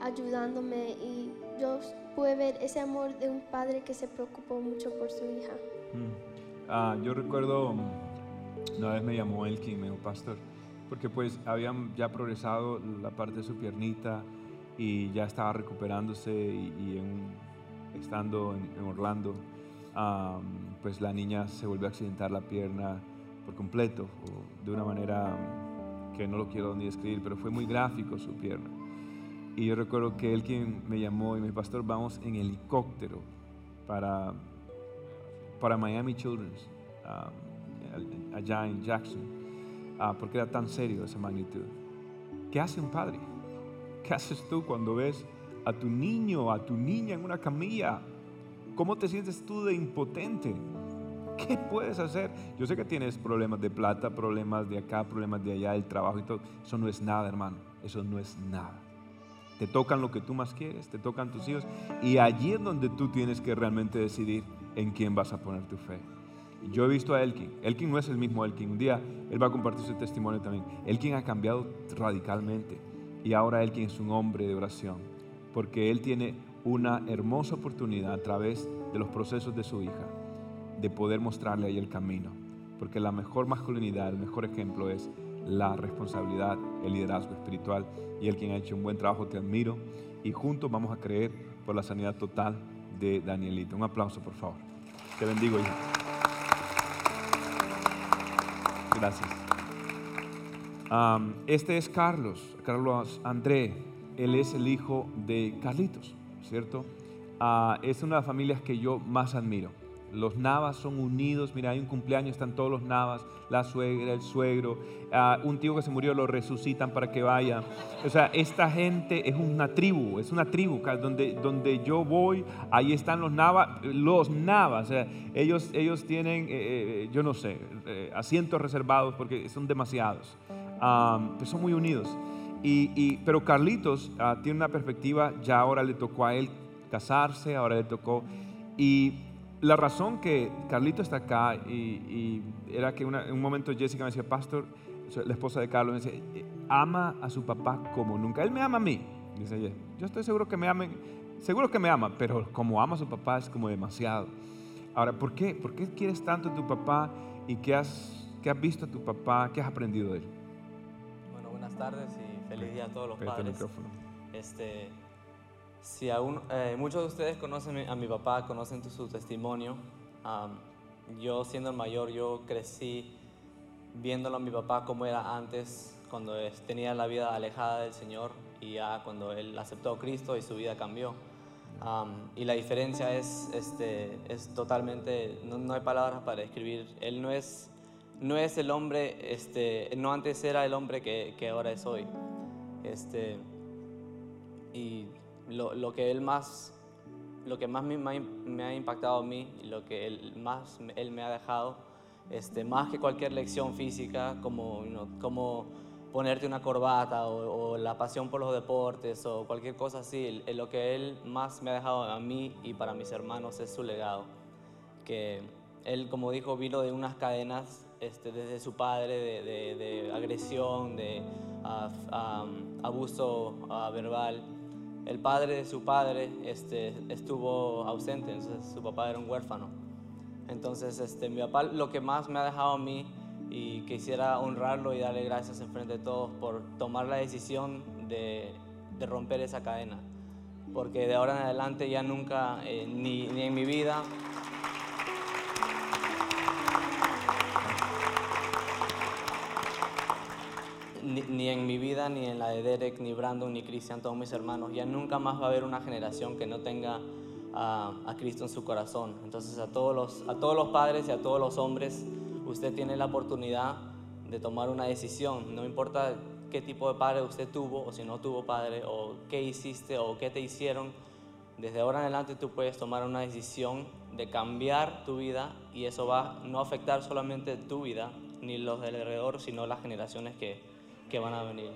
ayudándome y yo pude ver ese amor de un padre que se preocupó mucho por su hija. Mm. Ah, yo recuerdo, una vez me llamó Elkin, me dijo, pastor, porque pues habían ya progresado la parte de su piernita y ya estaba recuperándose y, y en- estando en, en Orlando, ah, pues la niña se volvió a accidentar la pierna por completo, o de una manera que no lo quiero ni describir, pero fue muy gráfico su pierna. Y yo recuerdo que él quien me llamó y me dijo, pastor, vamos en helicóptero para, para Miami Children's, um, allá en Jackson, ah, porque era tan serio esa magnitud. ¿Qué hace un padre? ¿Qué haces tú cuando ves a tu niño, a tu niña en una camilla? ¿Cómo te sientes tú de impotente? ¿Qué puedes hacer? Yo sé que tienes problemas de plata, problemas de acá, problemas de allá, el trabajo y todo. Eso no es nada, hermano. Eso no es nada. Te tocan lo que tú más quieres, te tocan tus hijos. Y allí es donde tú tienes que realmente decidir en quién vas a poner tu fe. Yo he visto a Elkin. Elkin no es el mismo Elkin. Un día él va a compartir su testimonio también. Elkin ha cambiado radicalmente. Y ahora Elkin es un hombre de oración. Porque él tiene una hermosa oportunidad a través de los procesos de su hija de poder mostrarle ahí el camino. Porque la mejor masculinidad, el mejor ejemplo es la responsabilidad, el liderazgo espiritual. Y el quien ha hecho un buen trabajo, te admiro. Y juntos vamos a creer por la sanidad total de Danielito. Un aplauso, por favor. Te bendigo, hijo. Gracias. Am, este es Carlos, Carlos André. Él es el hijo de Carlitos, ¿cierto? Ah, es una de las familias que yo más admiro. Los Navas son unidos, mira, hay un cumpleaños, están todos los Navas, la suegra, el suegro, ah, un tío que se murió lo resucitan para que vaya. O sea, esta gente es una tribu, es una tribu, donde, donde yo voy, ahí están los Navas, los Navas, o sea, ellos, ellos tienen, eh, eh, yo no sé, eh, asientos reservados porque son demasiados, Pero son muy unidos. Y, y- pero Carlitos ah, tiene una perspectiva, ya ahora le tocó a él casarse, ahora le tocó. Y la razón que Carlitos está acá y, y era que una- en un momento Jessica me decía, Pastor, la esposa de Carlos, me decía, "Eh, ama a su papá como nunca. Él me ama a mí. Dice ella, yo estoy seguro que me amen, seguro que me ama, pero como ama a su papá es como demasiado. Ahora, ¿por qué? ¿Por qué quieres tanto a tu papá y qué has, qué has visto a tu papá? ¿Qué has aprendido de él? Buenas tardes y feliz día a todos los padres. Este, si aún, eh, muchos de ustedes conocen a mi papá, conocen su testimonio. Am, yo siendo el mayor, yo crecí viéndolo a mi papá como era antes, cuando tenía la vida alejada del Señor y ya cuando él aceptó a Cristo y su vida cambió. Am, y la diferencia es, este, es totalmente, no, no hay palabras para describir. Él no es, no es el hombre, este, no antes era el hombre que, que ahora es hoy. Este, y lo, lo que él más, lo que más me, ha- impactado a mí lo que él más él me ha dejado, este, más que cualquier lección física, como, you know, como ponerte una corbata o, o la pasión por los deportes o cualquier cosa así, lo que él más me ha dejado a mí y para mis hermanos es su legado que él, como dijo, vino de unas cadenas este, desde su padre de, de- de agresión, de f- am, abuso ah, verbal. El padre de su padre este, estuvo ausente, entonces su papá era un huérfano. Entonces, este, mi papá lo que más me ha dejado a mí y quisiera honrarlo y darle gracias en frente de todos por tomar la decisión de, de romper esa cadena. Porque de ahora en adelante ya nunca, eh, ni, ni en mi vida, ni, en mi vida, ni en la de Derek, ni Brandon, ni Cristian, todos mis hermanos, ya nunca más va a haber una generación que no tenga a, Cristo en su corazón. Entonces a todos, los, a todos los padres y a todos los hombres, usted tiene la oportunidad de tomar una decisión. No importa qué tipo de padre usted tuvo, o si no tuvo padre, o qué hiciste, o qué te hicieron, desde ahora en adelante tú puedes tomar una decisión de cambiar tu vida y eso va no afectar solamente tu vida ni los del alrededor, sino las generaciones que, que van a venir.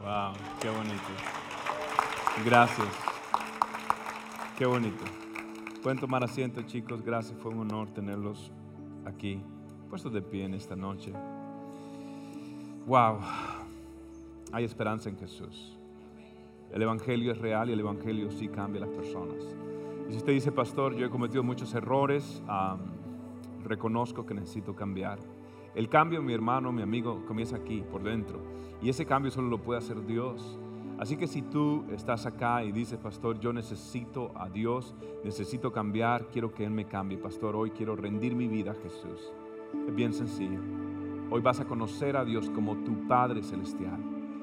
Wow, qué bonito. Gracias. Qué bonito. Pueden tomar asiento, chicos. Gracias, fue un honor tenerlos aquí, puestos de pie en esta noche. Wow, hay esperanza en Jesús. El Evangelio es real y el Evangelio sí cambia a las personas. Y si usted dice, pastor, yo he cometido muchos errores, reconozco que necesito cambiar. El cambio, mi hermano, mi amigo, comienza aquí, por dentro. Y ese cambio solo lo puede hacer Dios. Así que si tú estás acá y dices, pastor, yo necesito a Dios, necesito cambiar, quiero que Él me cambie, pastor, hoy quiero rendir mi vida a Jesús. Es bien sencillo. Hoy vas a conocer a Dios como tu Padre Celestial.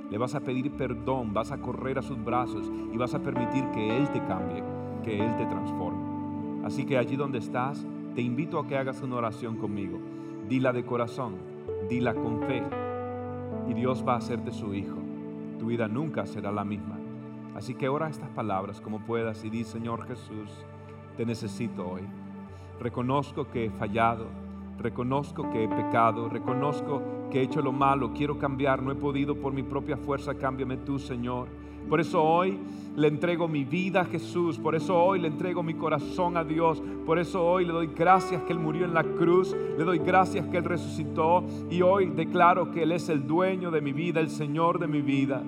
Le vas a pedir perdón, vas a correr a sus brazos y vas a permitir que Él te cambie, que Él te transforme. Así que allí donde estás, te invito a que hagas una oración conmigo. Dila de corazón, dila con fe y Dios va a hacerte su hijo tu vida nunca será la misma. Así que ora estas palabras como puedas y di, Señor Jesús, te necesito hoy. Reconozco que he fallado, reconozco que he pecado, reconozco que he hecho lo malo, quiero cambiar, no he podido por mi propia fuerza, cámbiame tú, Señor. Por eso hoy le entrego mi vida a Jesús, por eso hoy le entrego mi corazón a Dios, por eso hoy le doy gracias que Él murió en la cruz, le doy gracias que Él resucitó y hoy declaro que Él es el dueño de mi vida, el Señor de mi vida.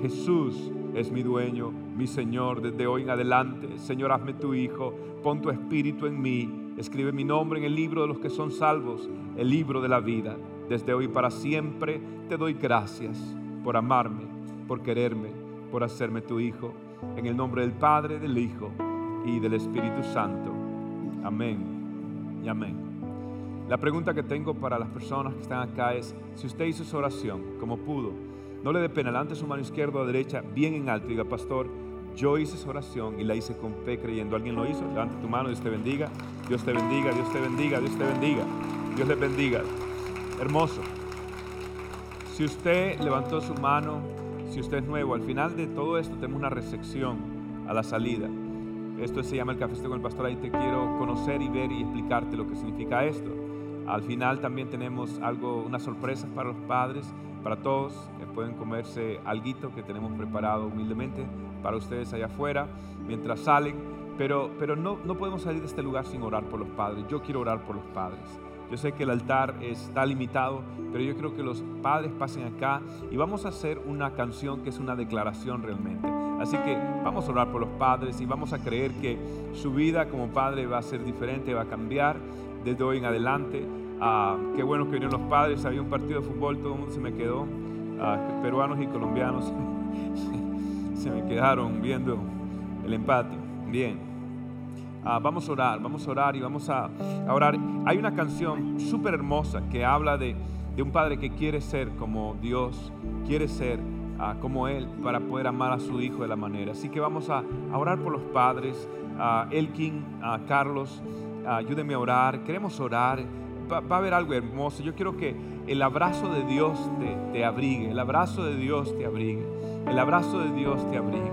Jesús es mi dueño, mi Señor, desde hoy en adelante. Señor, hazme tu Hijo, pon tu Espíritu en mí, escribe mi nombre en el libro de los que son salvos, el libro de la vida. Desde hoy para siempre te doy gracias por amarme, por quererme por hacerme tu Hijo. En el nombre del Padre, del Hijo y del Espíritu Santo. Amén y amén. La pregunta que tengo para las personas que están acá es, si usted hizo esa oración como pudo, no le dé pena, levante su mano izquierda o derecha bien en alto y diga, pastor, yo hice esa oración y la hice con fe creyendo. ¿Alguien lo hizo? Levante tu mano, Dios te bendiga, Dios te bendiga, Dios te bendiga, Dios te bendiga, Dios le bendiga. Hermoso. Si usted levantó su mano si usted es nuevo, al final de todo esto tenemos una recepción a la salida. Esto se llama el cafecito con el pastor. Ahí te quiero conocer y ver y explicarte lo que significa esto. Al final también tenemos algo, unas sorpresas para los padres, para todos. pueden comerse algo que tenemos preparado humildemente para ustedes allá afuera mientras salen. Pero, pero no, no podemos salir de este lugar sin orar por los padres. Yo quiero orar por los padres. Yo sé que el altar está limitado, pero yo creo que los padres pasen acá y vamos a hacer una canción que es una declaración realmente. Así que vamos a orar por los padres y vamos a creer que su vida como padre va a ser diferente, va a cambiar desde hoy en adelante. Ah, qué bueno que vinieron los padres, había un partido de fútbol, todo el mundo se me quedó, ah, peruanos y colombianos se me quedaron viendo el empate. Bien. Ah, vamos a orar, vamos a orar y vamos a, orar. Hay una canción súper hermosa que habla de, un padre que quiere ser como Dios, quiere ser ah, como Él para poder amar a su hijo de la manera. Así que vamos a, orar por los padres. Uh, Elkin, Carlos, ayúdenme a orar. Queremos orar. Va, a haber algo hermoso. Yo quiero que el abrazo de Dios te, abrigue. El abrazo de Dios te abrigue. El abrazo de Dios te abrigue.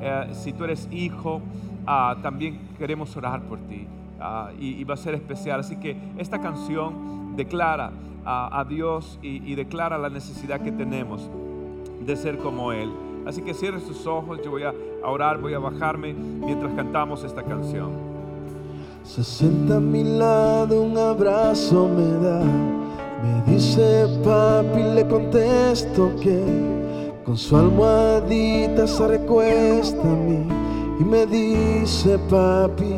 Eh, si tú eres hijo, Ah, también queremos orar por ti ah, y, va a ser especial. Así que esta canción declara a Dios y, declara la necesidad que tenemos de ser como Él. Así que cierre sus ojos, yo voy a orar, voy a bajarme mientras cantamos esta canción. Se sienta a mi lado, un abrazo me da. Me dice papi, le contesto que con su almohadita se recuesta a mí y me dice, papi,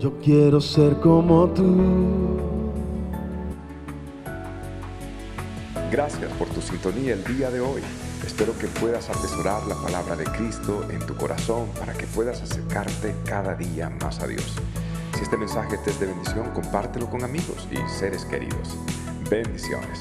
yo quiero ser como tú. Gracias por tu sintonía el día de hoy. Espero que puedas atesorar la palabra de Cristo en tu corazón para que puedas acercarte cada día más a Dios. Si este mensaje te es de bendición, compártelo con amigos y seres queridos. Bendiciones.